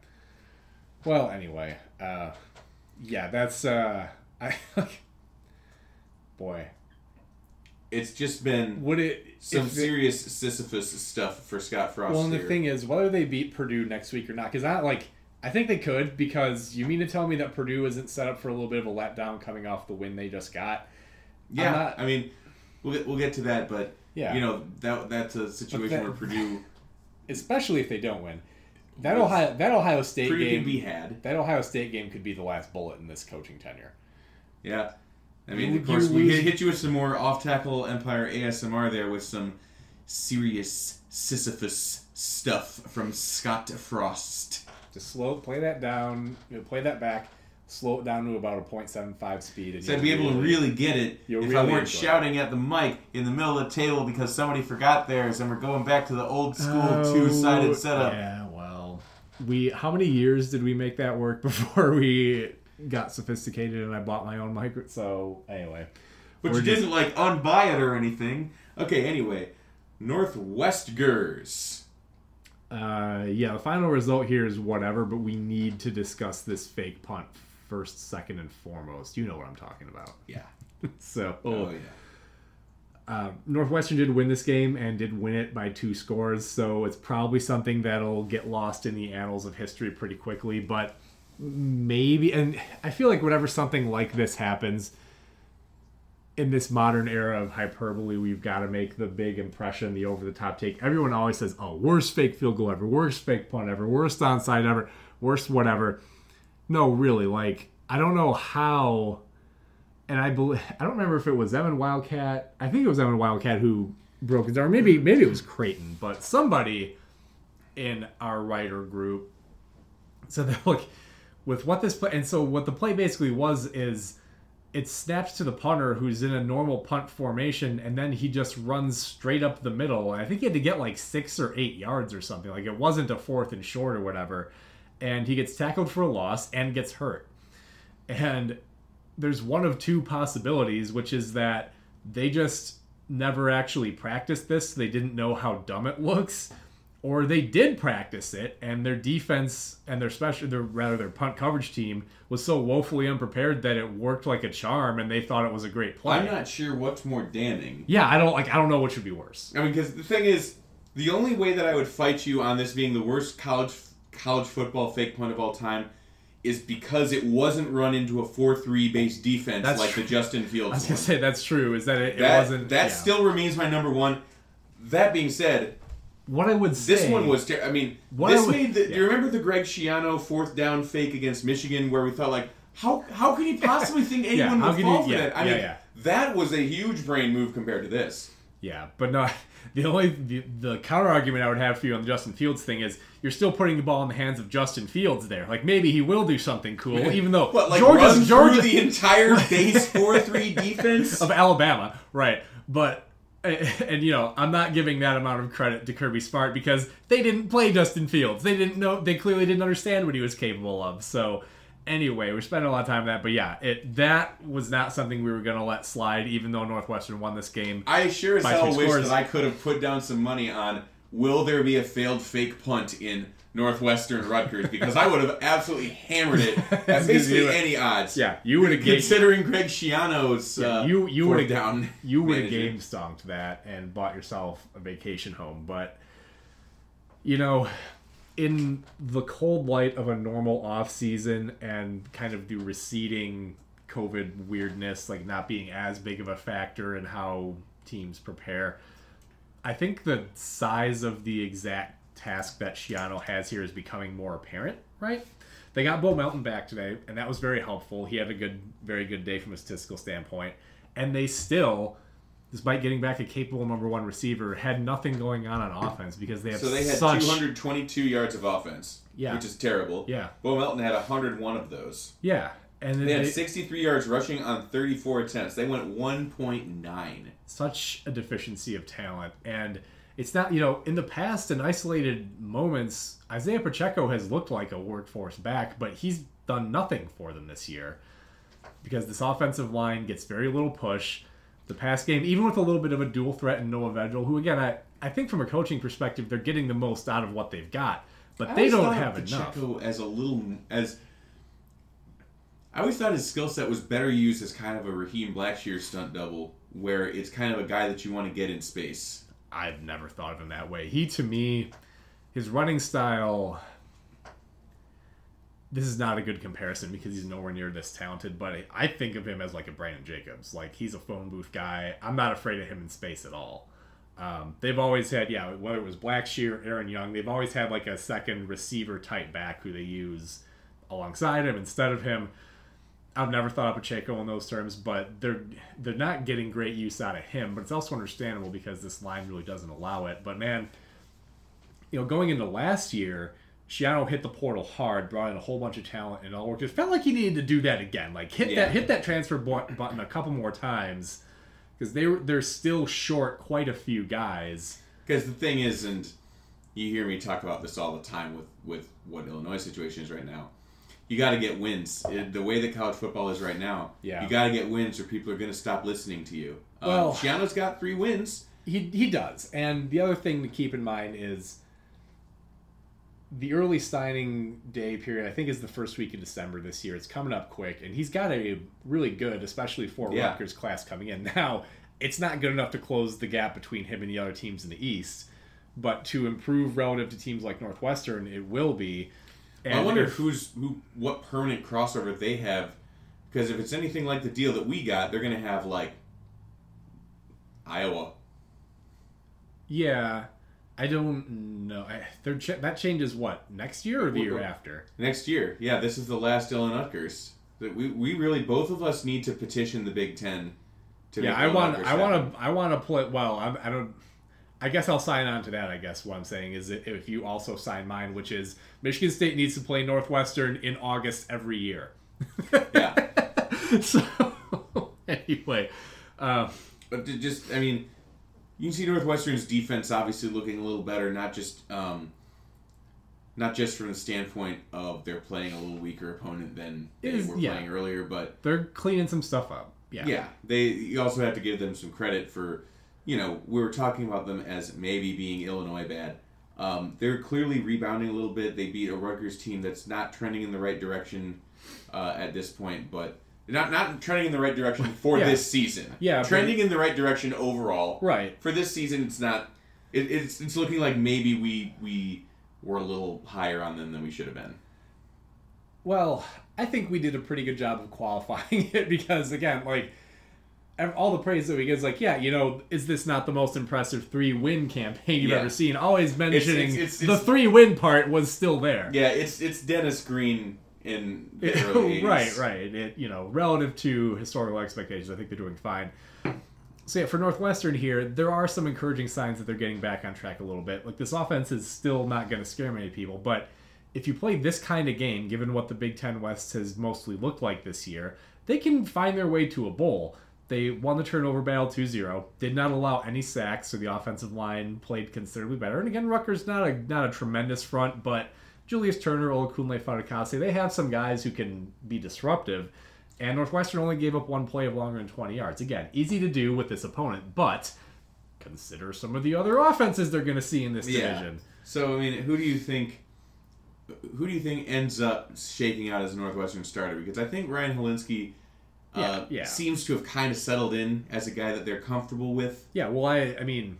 Well, anyway, uh, yeah, that's uh, I boy, It's just been would it some it- serious Sisyphus stuff for Scott Frost. Well, and the thing is, whether they beat Purdue next week or not, because not like I think they could because you mean to tell me that Purdue isn't set up for a little bit of a letdown coming off the win they just got? Yeah, not- I mean, we'll get, we'll get to that, but Yeah. you know that that's a situation that- where Purdue Especially if they don't win. That Ohio that Ohio State Purdue game can be had. that Ohio State game could be the last bullet in this coaching tenure. Yeah. I mean, You- of course, we lose- hit, hit you with some more off tackle Empire ASMR there with some serious Sisyphus stuff from Scott Frost. Just slow play that down, play that back, slow it down to about a .75 speed and So I'd you'll be able to really get it You'll if I weren't enjoy it. shouting at the mic in the middle of the table because somebody forgot theirs and we're going back to the old school two-sided setup. Oh, Yeah, well, we how many years did we make that work before we got sophisticated and I bought my own mic? So anyway, But you just- didn't like unbuy it or anything. Okay, anyway. Northwestgers. uh, yeah, the final result here is whatever, but we need to discuss this fake punt first, second, and foremost. You know what I'm talking about. Yeah. So, Oh yeah. uh, Northwestern did win this game and did win it by two scores, so it's probably something that'll get lost in the annals of history pretty quickly. But maybe, and I feel like whenever something like this happens in this modern era of hyperbole, we've got to make the big impression, the over the top take. Everyone always says, "Oh, worst fake field goal ever, worst fake punt ever, worst onside ever, worst whatever." No, really, like I don't know how and I believe I don't remember if it was Evan Wildcat. I think it was Evan Wildcat who broke his arm. Maybe maybe it was Creighton, but somebody in our writer group said that look with what this play and so what the play basically was is it snaps to the punter who's in a normal punt formation and then he just runs straight up the middle i think he had to get like six or eight yards or something like it wasn't a fourth and short or whatever and he gets tackled for a loss and gets hurt and there's one of two possibilities, which is that they just never actually practiced this. They didn't know how dumb it looks, or they did practice it, and their defense and their special, their rather their punt coverage team was so woefully unprepared that it worked like a charm, and they thought it was a great play. I'm not sure what's more damning. yeah, I don't like. I don't know what should be worse. I mean, because the thing is, the only way that I would fight you on this being the worst college college football fake punt of all time is because it wasn't run into a four-three based defense That's like true. the Justin Fields. I was gonna one. say that's true. Is that it, it That, wasn't that yeah. still remains my number one. That being said, what I would say. this one was. Ter- I mean, What this I would- made. The, Do you remember the Greg Schiano fourth down fake against Michigan, where we thought like, how how can you possibly think anyone how would fall you- for yeah, that? I yeah, mean, yeah. that was a huge brain move compared to this. Yeah, but no. The only the, the counter argument I would have for you on the Justin Fields thing is you're still putting the ball in the hands of Justin Fields there. Like maybe he will do something cool, even though What, like Georgia's run Georgia through the entire base four three defense? of Alabama, right? But and you know I'm not giving that amount of credit to Kirby Smart because they didn't play Justin Fields. They didn't know. They clearly didn't understand what he was capable of. So anyway, we're spending a lot of time on that. But yeah, it that was not something we were gonna let slide, even though Northwestern won this game. I sure as hell wish scores. that I could have put down some money on will there be a failed fake punt in Northwestern Rutgers because I would have absolutely hammered it at basically any odds. Yeah, you would have Considering Greg Schiano's uh, you you would have down you would have game stonked that and bought yourself a vacation home but you know in the cold light of a normal off season and kind of the receding covid weirdness like not being as big of a factor in how teams prepare i think the size of the exact task that Schiano has here is becoming more apparent right they got Bo Melton back today, and that was very helpful. He had a good, very good day from a statistical standpoint. And they still, despite getting back a capable number one receiver, had nothing going on on offense because they have So they had such 222 yards of offense, Yeah. which is terrible. Yeah. Bo Melton had 101 of those. yeah, and then They had they- 63 yards rushing on 34 attempts. They went 1.9. such a deficiency of talent. And it's not, you know, in the past, in isolated moments, Isaiah Pacheco has looked like a workforce back, but he's done nothing for them this year because this offensive line gets very little push. The pass game, even with a little bit of a dual threat in Noah Vedral, who again, I, I think from a coaching perspective, they're getting the most out of what they've got, but I they don't have of enough. Pacheco as a little as. I always thought his skill set was better used as kind of a Raheem Blackshear stunt double, where it's kind of a guy that you want to get in space. I've never thought of him that way. He to me, his running style. this is not a good comparison because he's nowhere near this talented, but I- think of him as like a Brandon Jacobs. Like he's a phone booth guy. I'm not afraid of him in space at all. Um, they've always had, yeah, whether it was Blackshear, Aaron Young, they've always had like a second receiver type back who they use alongside him instead of him. I've never thought of Pacheco in those terms, but they're they're not getting great use out of him. But it's also understandable because this line really doesn't allow it. But man, you know, going into last year, Schiano hit the portal hard, brought in a whole bunch of talent, and all worked. It felt like he needed to do that again, like hit Yeah. that hit that transfer button a couple more times, because they were they're still short quite a few guys. Because the thing is, and you hear me talk about this all the time with with what Illinois situation is right now. You got to get wins. It- the way that college football is right now, Yeah. you got to get wins, or people are going to stop listening to you. Um, Well- Schiano's got three wins. He he does. And the other thing to keep in mind is the early signing day period. I think is the first week of December this year. It's coming up quick, and he's got a really good, especially for Yeah. Rutgers class coming in now. It's not good enough to close the gap between him and the other teams in the East, but to improve relative to teams like Northwestern, it will be. And I wonder if- who's who, what permanent crossover they have, because if it's anything like the deal that we got, they're going to have like Iowa. Yeah, I don't know. I, they're ch- that changes what next year or the year after. Next year, yeah, this is the last Dylan. That we, we really both of us need to petition the Big Ten. To Yeah, I want. I want to. I want to play. Well, I'm, I don't. I guess I'll sign on to that. I guess what I'm saying is that if you also sign mine, which is Michigan State needs to play Northwestern in August every year. Yeah, so anyway, uh, but just I mean, you can see Northwestern's defense obviously looking a little better, not just um, not just from the standpoint of they're playing a little weaker opponent than they Is- were yeah. playing earlier, but they're cleaning some stuff up. Yeah. Yeah, they. You also have to give them some credit for, you know, we were talking about them as maybe being Illinois bad. Um, they're clearly rebounding a little bit. They beat a Rutgers team that's not trending in the right direction uh, at this point, but not not trending in the right direction for Yeah. this season. Yeah, but- trending in the right direction overall. Right. For this season, it's not. It, it's it's looking like maybe we we were a little higher on them than we should have been. Well, I think we did a pretty good job of qualifying it because, again, like all the praise that we get is like, yeah, you know, is this not the most impressive three win campaign you've Yeah. ever seen? Always mentioning it's- the it's- three win part was still there. Yeah, it's it's Dennis Green in the early 80s. right, right. It, you know, relative to historical expectations, I think they're doing fine. So yeah, for Northwestern here, there are some encouraging signs that they're getting back on track a little bit. Like this offense is still not going to scare many people, but if you play this kind of game, given what the Big Ten West has mostly looked like this year, they can find their way to a bowl. They won the turnover battle 2-0, did not allow any sacks, so the offensive line played considerably better. And again, Rutgers not a not a tremendous front, but Julius Turner, Olakunle Fatukasi, they have some guys who can be disruptive. And Northwestern only gave up one play of longer than 20 yards. Again, easy to do with this opponent, but consider some of the other offenses they're going to see in this division. So I mean, who do you think? Who do you think ends up shaking out as a Northwestern starter? Because I think Ryan Hilinski uh, Yeah, yeah. seems to have kind of settled in as a guy that they're comfortable with. Yeah, well, I, I mean,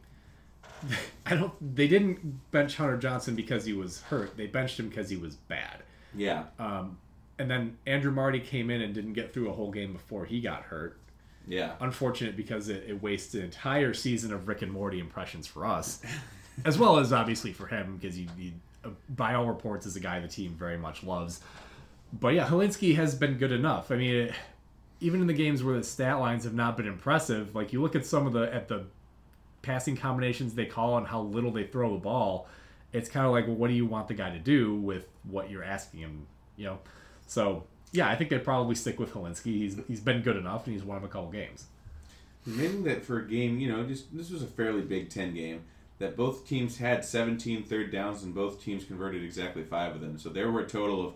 I don't. They didn't bench Hunter Johnson because he was hurt. They benched him because he was bad. Yeah, Um, and then Andrew Marty came in and didn't get through a whole game before he got hurt. yeah. Unfortunate because it, it wasted an entire season of Rick and Morty impressions for us, as well as obviously for him because he, he uh, by all reports is a guy the team very much loves. But yeah, Hilinski has been good enough. I mean, it, even in the games where the stat lines have not been impressive, like you look at some of the at the passing combinations they call and how little they throw the ball, it's kind of like, well, what do you want the guy to do with what you're asking him? You know, so yeah, I think they'd probably stick with Hilinski. He's he's been good enough and he's won him a couple games. Maybe that for a game, you know, just this was a fairly Big Ten game. That both teams had 17 third downs and both teams converted exactly five of them. So there were a total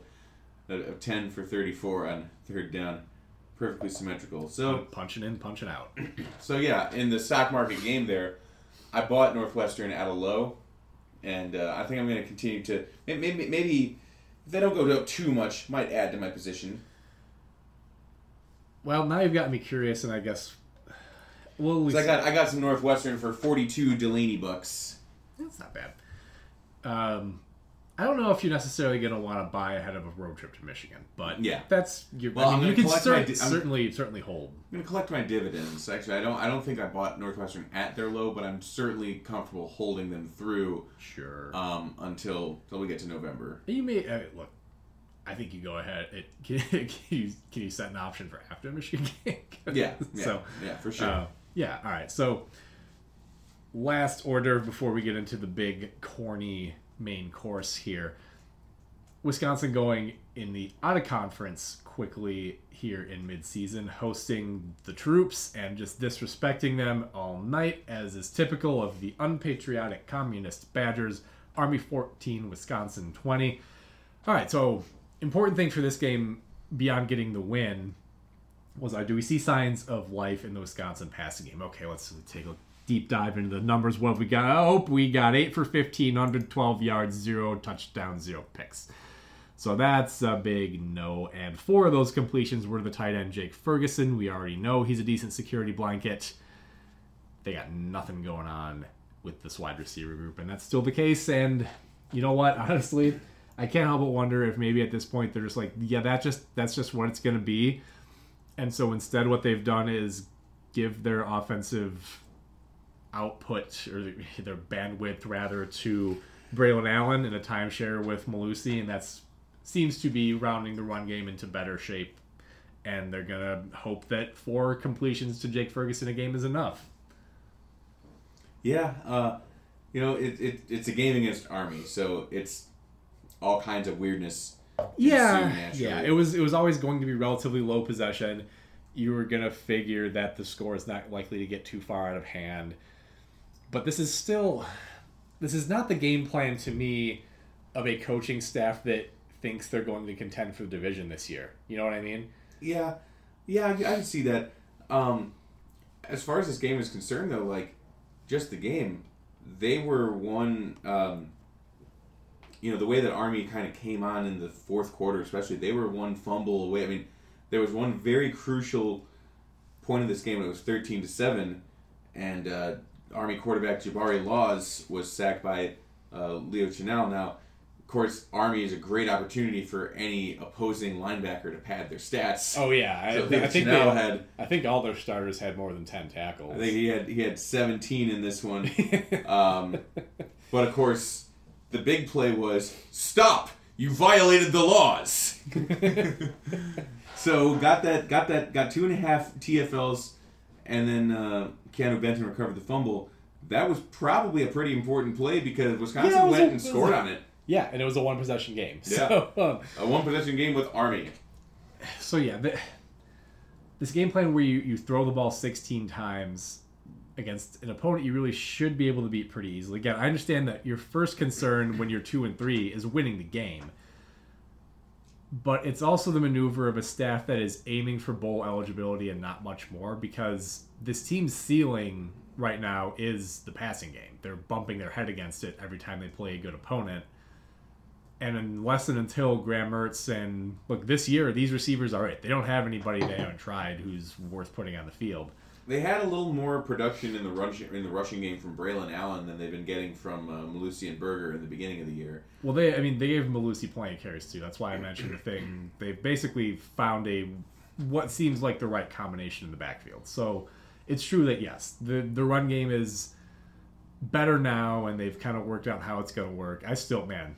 of, of 10 for 34 on third down, perfectly symmetrical. So punching in, punching out. So yeah, in the stock market game there, I bought Northwestern at a low, and uh, I think I'm going to continue to maybe maybe if they don't go up too much, might add to my position. Well, now you've got me curious, and I guess well, at So I got I got some Northwestern for 42 Delany bucks. that's not bad. Um, I don't know if you're necessarily going to want to buy ahead of a road trip to Michigan, but Yeah. that's your, Well, I I'm mean, you can collect my cer- di- I'm- certainly certainly hold. I'm gonna collect my dividends. Actually, I don't. I don't think I bought Northwestern at their low, but I'm certainly comfortable holding them through Sure. um, until until we get to November. you may uh, look. I think you go ahead. It, can, can you can you set an option for after Michigan game? Yeah. yeah so yeah, for sure. Uh, yeah. All right. So, last order before we get into the big corny main course here. Wisconsin going in the out of conference quickly here in midseason, hosting the troops and just disrespecting them all night, as is typical of the unpatriotic communist Badgers. Army 14, Wisconsin 20. All right, so important thing for this game beyond getting the win was uh, do we see signs of life in the Wisconsin passing game? Okay, let's take a deep dive into the numbers. What we got? Oh, we got 8 for 15, 112 yards, 0 touchdowns, 0 picks. So that's a big no. And four of those completions were the tight end Jake Ferguson. We already know he's a decent security blanket. They got nothing going on with this wide receiver group, and that's still the case. And you know what? Honestly, I can't help but wonder if maybe at this point they're just like, yeah, that just that's just what it's gonna be. And so instead, what they've done is give their offensive output or their bandwidth rather to Braylon Allen in a timeshare with Mellusi, and that's seems to be rounding the run game into better shape. And they're gonna hope that four completions to Jake Ferguson a game is enough. Yeah, uh, you know, it, it it's a game against Army, so it's all kinds of weirdness. Yeah, yeah. It was it was always going to be relatively low possession. You were gonna figure that the score is not likely to get too far out of hand, but this is still this is not the game plan to me of a coaching staff that thinks they're going to contend for the division this year. You know what I mean? Yeah, yeah, I, I can see that. Um, as far as this game is concerned, though, like just the game, they were one. Um, you know the way that Army kind of came on in the fourth quarter, especially they were one fumble away. I mean, there was one very crucial point of this game. It was thirteen to seven, and uh, Army quarterback Jabari Laws was sacked by uh, Leo Chenal. Now, of course, Army is a great opportunity for any opposing linebacker to pad their stats. Oh yeah, I, Leo I think they, had. I think all their starters had more than ten tackles. I think he had he had 17 in this one. Um, but of course, the big play was stop. You violated the laws. so got that got that got two and a half TFLs, and then uh, Keanu Benton recovered the fumble. That was probably a pretty important play because Wisconsin Yeah, went a- and scored a- on it. yeah, and it was a one possession game. Yeah. So um, A one possession game with Army. so yeah, the, this game plan where you, you throw the ball 16 times against an opponent you really should be able to beat pretty easily. Again, I understand that your first concern when you're two and three is winning the game, but it's also the maneuver of a staff that is aiming for bowl eligibility and not much more because this team's ceiling right now is the passing game. They're bumping their head against it every time they play a good opponent and unless and until Graham Mertz and look this year, these receivers are it. They don't have anybody they haven't tried who's worth putting on the field. They had a little more production in the rush, in the rushing game from Braylon Allen than they've been getting from uh, Mellusi and Berger in the beginning of the year. Well, they I mean they gave Mellusi plenty of carries too. That's why I mentioned the thing. They've basically found a what seems like the right combination in the backfield. So it's true that yes, the the run game is better now, and they've kind of worked out how it's going to work. I still man,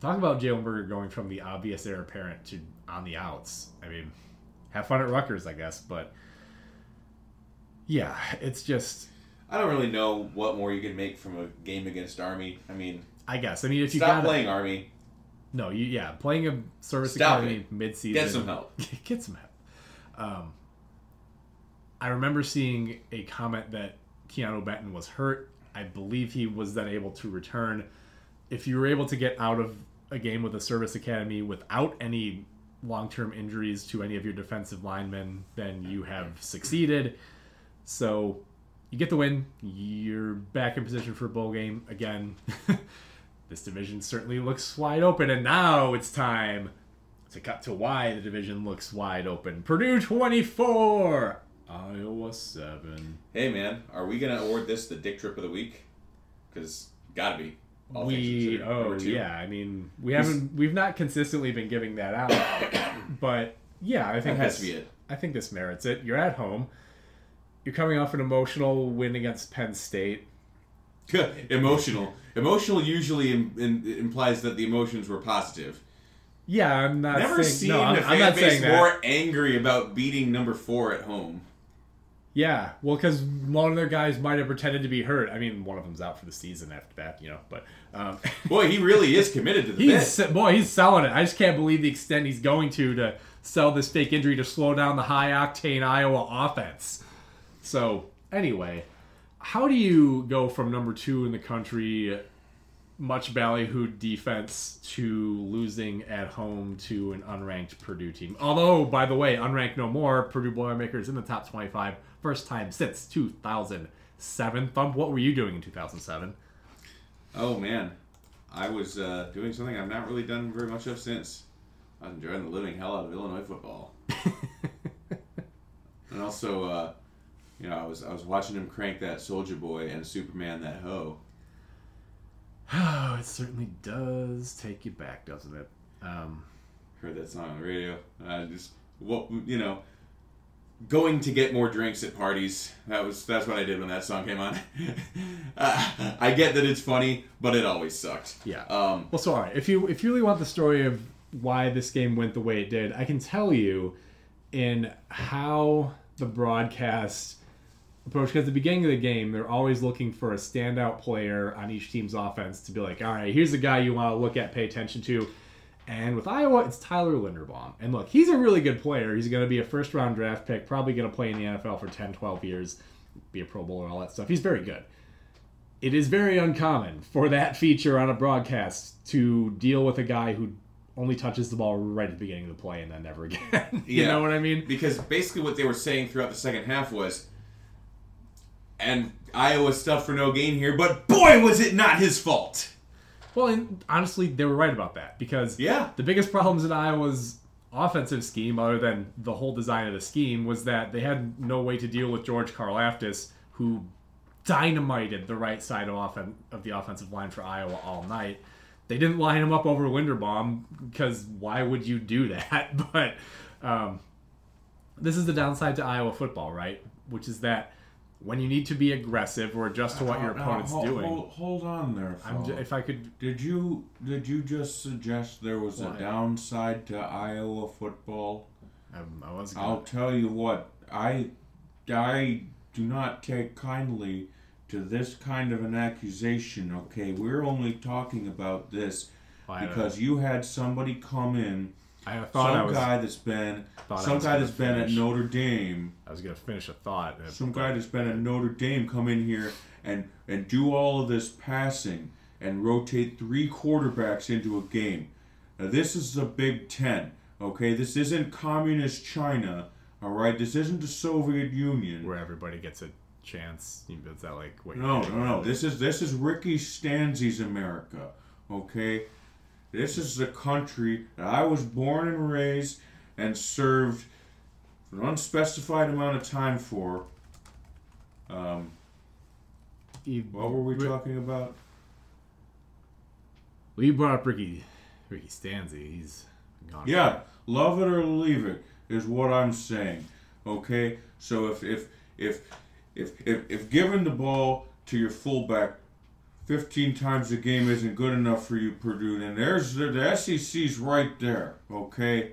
talk about Jalen Berger going from the obvious heir apparent to on the outs. I mean, have fun at Rutgers, I guess, but yeah, it's just I don't really know what more you can make from a game against Army. I mean, I guess. I mean, if you stop got playing Army. No, you yeah, playing a service Stop academy it. mid-season. Get some help. Get some help. Um, I remember seeing a comment that Keanu Benton was hurt. I believe he was then able to return. If you were able to get out of a game with a service academy without any long-term injuries to any of your defensive linemen, then you have succeeded. So you get the win. You're back in position for a bowl game again. this division certainly looks wide open, and now it's time to cut to why the division looks wide open. Purdue 24, Iowa 7. Hey man, are we gonna award this the Dick Trip of the Week? Because gotta be. all we oh yeah, I mean we haven't we've not consistently been giving that out, but yeah, I think That has to be it. I think this merits it. You're at home. You're coming off an emotional win against Penn State. emotional. Emotional usually im- in, implies that the emotions were positive. Yeah, I'm not Never saying seen no. I'm, I'm fan not base saying more angry about beating number four at home. Yeah, well, because one of their guys might have pretended to be hurt. I mean, one of them's out for the season after that, you know. But um, Boy, he really is committed to the he's bit. boy, he's selling it. I just can't believe the extent he's going to to sell this fake injury to slow down the high octane Iowa offense. So anyway, how do you go from number two in the country, much ballyhooed defense, to losing at home to an unranked Purdue team? Although, by the way, unranked no more. Purdue Boilermakers in the top twenty-five, first time since two thousand seven. Thump, what were you doing in two thousand seven? Oh man, I was uh, doing something I've not really done very much of since. I was enjoying the living hell out of Illinois football, and also, uh, you know, I was I was watching him crank that Soulja Boy and Superman that hoe. Oh, it certainly does take you back, doesn't it? Um, Heard that song on the radio. I just what you know, going to get more drinks at parties. That was that's what I did when that song came on. uh, I get that it's funny, but it always sucked. Yeah. Um, well, so all right. If you if you really want the story of why this game went the way it did, I can tell you in how the broadcast approach. Because at the beginning of the game, they're always looking for a standout player on each team's offense to be like, all right, here's the guy you want to look at, pay attention to. And with Iowa, it's Tyler Linderbaum. And look, he's a really good player. He's going to be a first round draft pick, probably going to play in the NFL for 10, 12 years, be a Pro Bowler, all that stuff. He's very good it is very uncommon for that feature on a broadcast to deal with a guy who only touches the ball right at the beginning of the play and then never again. you Yeah. know what I mean? because basically what they were saying throughout the second half was, and Iowa stuff for no gain here, but boy was it not his fault. Well, and honestly, they were right about that because Yeah. the biggest problems in Iowa's offensive scheme, other than the whole design of the scheme, was that they had no way to deal with George Karlaftis, who dynamited the right side of, offen- of the offensive line for Iowa all night. They didn't line him up over Linderbaum because why would you do that? But um, this is the downside to Iowa football, right? Which is that when you need to be aggressive or adjust to what your opponent's hold, doing, Hold, hold on there, I'm j- if I could Did you did you just suggest there was Why? a downside to Iowa football? Um, I was I'll tell you what, I I do not take kindly to this kind of an accusation, okay? We're only talking about this Why, uh, because you had somebody come in, I thought I some was guy that's been some guy that's been at. Notre Dame I was gonna finish a thought. some guy that's been at Notre Dame come in here and and do all of this passing and rotate three quarterbacks into a game. Now this is the Big Ten, okay? This isn't communist China, all right? This isn't the Soviet Union. where everybody gets a chance. Is that like what? you're No, no, no. This is this is Ricky Stanzi's America, okay? This is the country that I was born and raised and served an unspecified amount of time for. Um, You- what were we Ri- talking about? Well, you brought up Ricky, Ricky Stanzi. He's gone. Yeah, love it or leave it is what I'm saying. Okay, so if if if if if, if giving the ball to your fullback 15 times a game isn't good enough for you, Purdue, then there's the, the SEC's right there. Okay,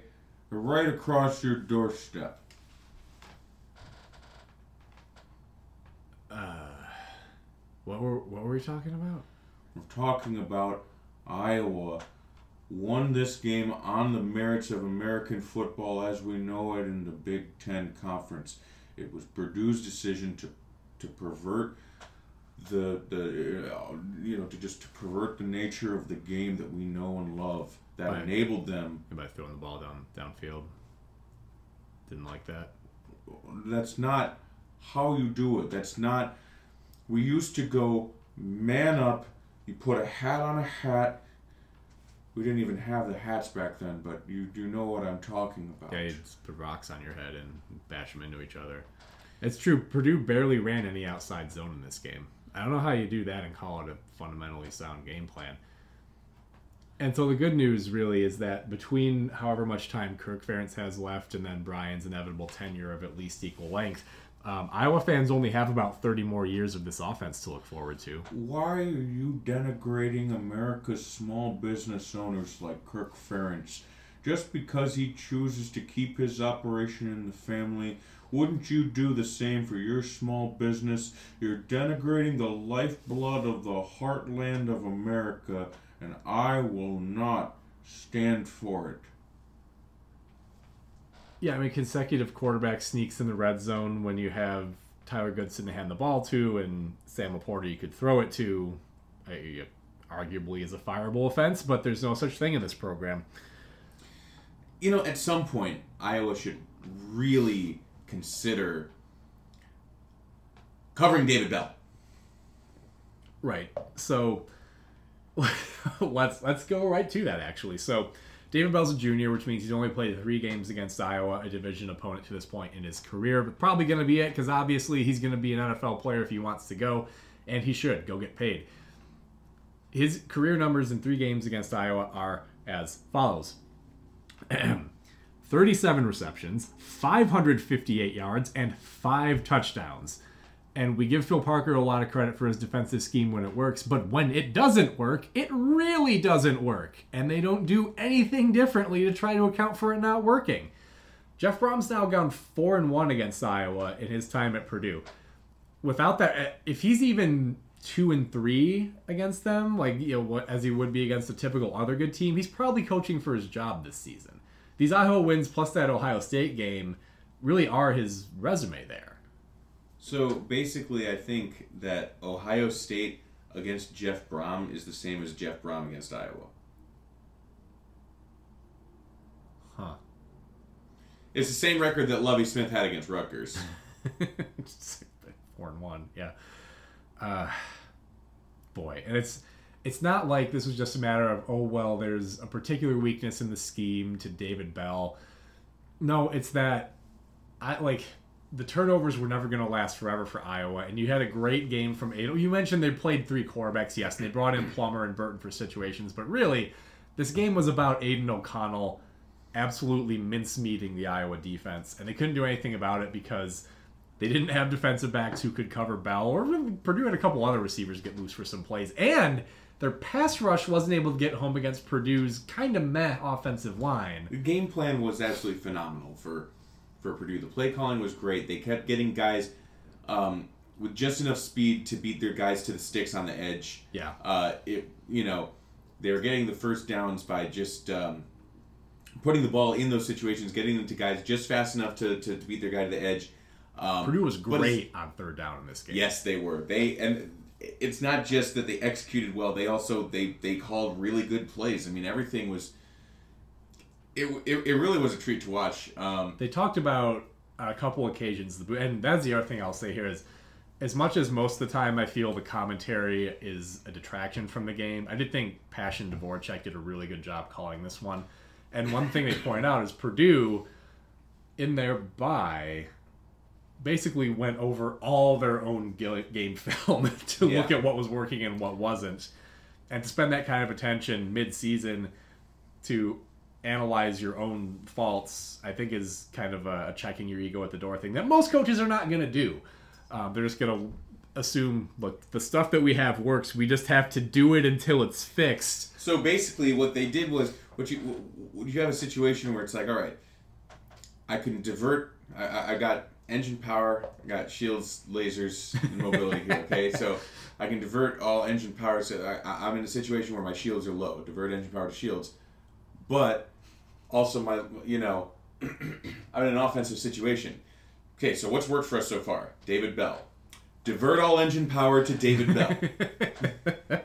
They're right across your doorstep. Uh, What were What were we talking about? We're talking about Iowa won this game on the merits of American football as we know it in the Big Ten Conference. It was Purdue's decision to to pervert the the uh, you know to just to pervert the nature of the game that we know and love that Right. enabled them. By throwing the ball down downfield. Didn't like that. That's not how you do it. That's not. We used to go man up. You put a hat on a hat. We didn't even have the hats back then, but you do know what I'm talking about. Yeah, you just put rocks on your head and bash them into each other. It's true. Purdue barely ran any outside zone in this game. I don't know how you do that and call it a fundamentally sound game plan. And so the good news really is that between however much time Kirk Ferentz has left and then Brian's inevitable tenure of at least equal length, um, Iowa fans only have about 30 more years of this offense to look forward to. Why are you denigrating America's small business owners like Kirk Ferentz? Just because he chooses to keep his operation in the family, wouldn't you do the same for your small business? You're denigrating the lifeblood of the heartland of America, and I will not stand for it. Yeah, I mean, consecutive quarterback sneaks in the red zone when you have Tyler Goodson to hand the ball to and Sam Laporta you could throw it to, uh, arguably is a fireable offense, but there's no such thing in this program. You know, at some point, Iowa should really consider covering David Bell. Right. So let's let's go right to that actually. So David Bell's a junior, which means he's only played three games against Iowa, a division opponent to this point in his career. But probably going to be it because obviously he's going to be an NFL player if he wants to go, and he should go get paid. His career numbers in three games against Iowa are as follows 37 receptions, 558 yards, and five touchdowns. And we give Phil Parker a lot of credit for his defensive scheme when it works, but when it doesn't work, it really doesn't work. And they don't do anything differently to try to account for it not working. Jeff Brohm's now gone 4 and 1 against Iowa in his time at Purdue. Without that, eh, if he's even 2 and 3 against them, like, you know, as he would be against a typical other good team, he's probably coaching for his job this season. These Iowa wins plus that Ohio State game really are his resume there. So basically, I think that Ohio State against Jeff Brohm is the same as Jeff Brohm against Iowa. Huh. It's the same record that Lovie Smith had against Rutgers. Four and one, yeah. Uh, boy, and it's it's not like this was just a matter of oh well, there's a particular weakness in the scheme to David Bell. No, it's that I like the turnovers were never going to last forever for Iowa, and you had a great game from Aidan. You mentioned they played three quarterbacks, yes, and they brought in Plummer and Burton for situations, but really, this game was about Aidan O'Connell absolutely mincemeating the Iowa defense, and they couldn't do anything about it because they didn't have defensive backs who could cover Bell, or Purdue had a couple other receivers get loose for some plays, and their pass rush wasn't able to get home against Purdue's kind of meh offensive line. The game plan was absolutely phenomenal for for Purdue. The play calling was great. They kept getting guys um, with just enough speed to beat their guys to the sticks on the edge. Yeah. Uh, it you know they were getting the first downs by just um, putting the ball in those situations, getting them to guys just fast enough to, to, to beat their guy to the edge. Um, Purdue was great on third down in this game. Yes, they were. They and it's not just that they executed well. They also they they called really good plays. I mean, everything was. It, it, it really was a treat to watch. Um, They talked about a couple occasions, and that's the other thing I'll say here is, as much as most of the time I feel the commentary is a detraction from the game, I did think Passion Dvorak did a really good job calling this one. And one thing they point out is Purdue, in their bye, basically went over all their own game film to look at what was working and what wasn't, and to spend that kind of attention mid-season to analyze your own faults, I think is kind of a, checking your ego at the door thing that most coaches are not going to do. Um, they're just going to assume, look, the stuff that we have works. We just have to do it until it's fixed. so basically, what they did was, what you would you have a situation where it's like, all right, I can divert. I, I got engine power, I got shields, lasers, and mobility here. Okay, so I can divert all engine power. So I, I'm in a situation where my shields are low. Divert engine power to shields, but also my you know I'm in an offensive situation. Okay, so what's worked for us so far? David Bell. Divert all engine power to David Bell.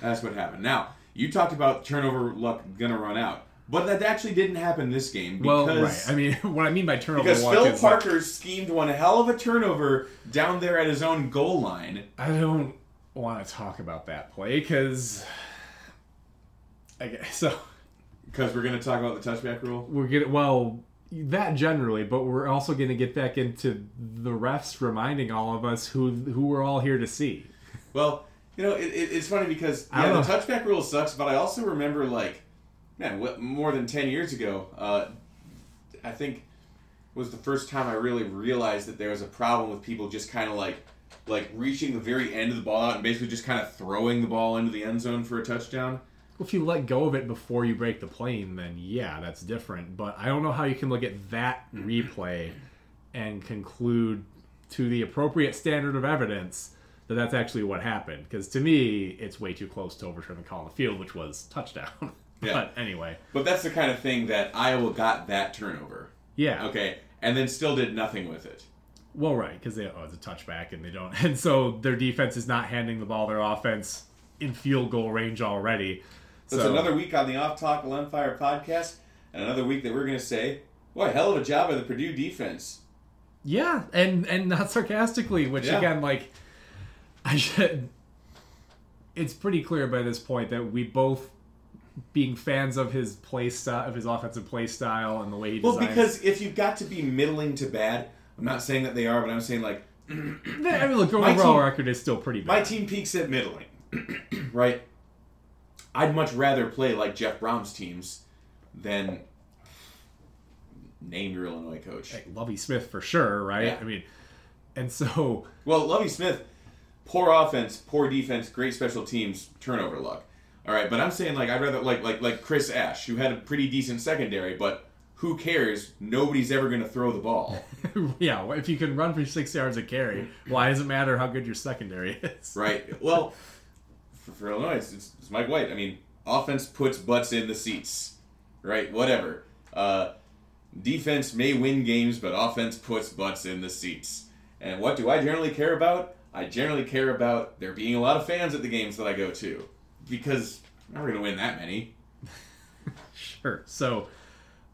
That's what happened. Now, you talked about turnover luck gonna run out. But that actually didn't happen this game because well, right. I mean, what I mean by turnover because luck Phil is like, Parker schemed one hell of a turnover down there at his own goal line. I don't want to talk about that play because. I guess, so Because we're gonna talk about the touchback rule. we're getting well that generally, but we're also going to get back into the refs reminding all of us who who we're all here to see. Well, you know, it, it, it's funny because yeah, the touchback rule sucks, but I also remember like, man, what, more than ten years ago, uh, I think was the first time I really realized that there was a problem with people just kind of like, like reaching the very end of the ball out and basically just kind of throwing the ball into the end zone for a touchdown. Well, If you let go of it before you break the plane, then yeah, that's different. But I don't know how you can look at that replay and conclude to the appropriate standard of evidence that that's actually what happened. Because to me, it's way too close to overturn the call on the field, which was touchdown. Yeah. but anyway, But that's the kind of thing that Iowa got that turnover. yeah. Okay, and then still did nothing with it. Well, right, because they oh, it's a touchback and they don't, and so their defense is not handing the ball their offense in field goal range already. So it's another week on the Off Tackle Empire podcast, and another week that we're going to say, boy, hell of a job by the Purdue defense. Yeah, and and not sarcastically, which Yeah. again, like, I should. It's pretty clear by this point that we both, being fans of his play style, of his offensive play style, and the way he Well, designs. because if you've got to be middling to bad, I'm not saying that they are, but I'm saying like I mean, look, My overall team- record is still pretty bad. my team peaks at middling, right? I'd much rather play like Jeff Brohm's teams than name your Illinois coach. Like Lovie Smith for sure, right? Yeah. I mean, and so Well, Lovie Smith, poor offense, poor defense, great special teams, turnover luck. All right, but I'm saying like I'd rather like like like Chris Ash, who had a pretty decent secondary, but who cares? Nobody's ever going to throw the ball, yeah, if you can run for six yards a carry, why does it matter how good your secondary is? right? Well, for, for Illinois, it's, it's, it's Mike White. I mean, offense puts butts in the seats, right? Whatever. Uh, defense may win games, but offense puts butts in the seats. And what do I generally care about? I generally care about there being a lot of fans at the games that I go to, because I'm never going to win that many. Sure. So,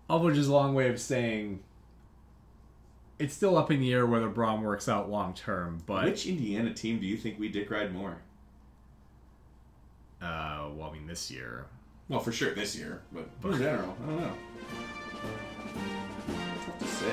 which is a long way of saying it's still up in the air whether Brohm works out long term, but Which Indiana team do you think we dick ride more? uh, well, I mean, this year, Well, for sure this year, but in general, I don't know. Tough to say.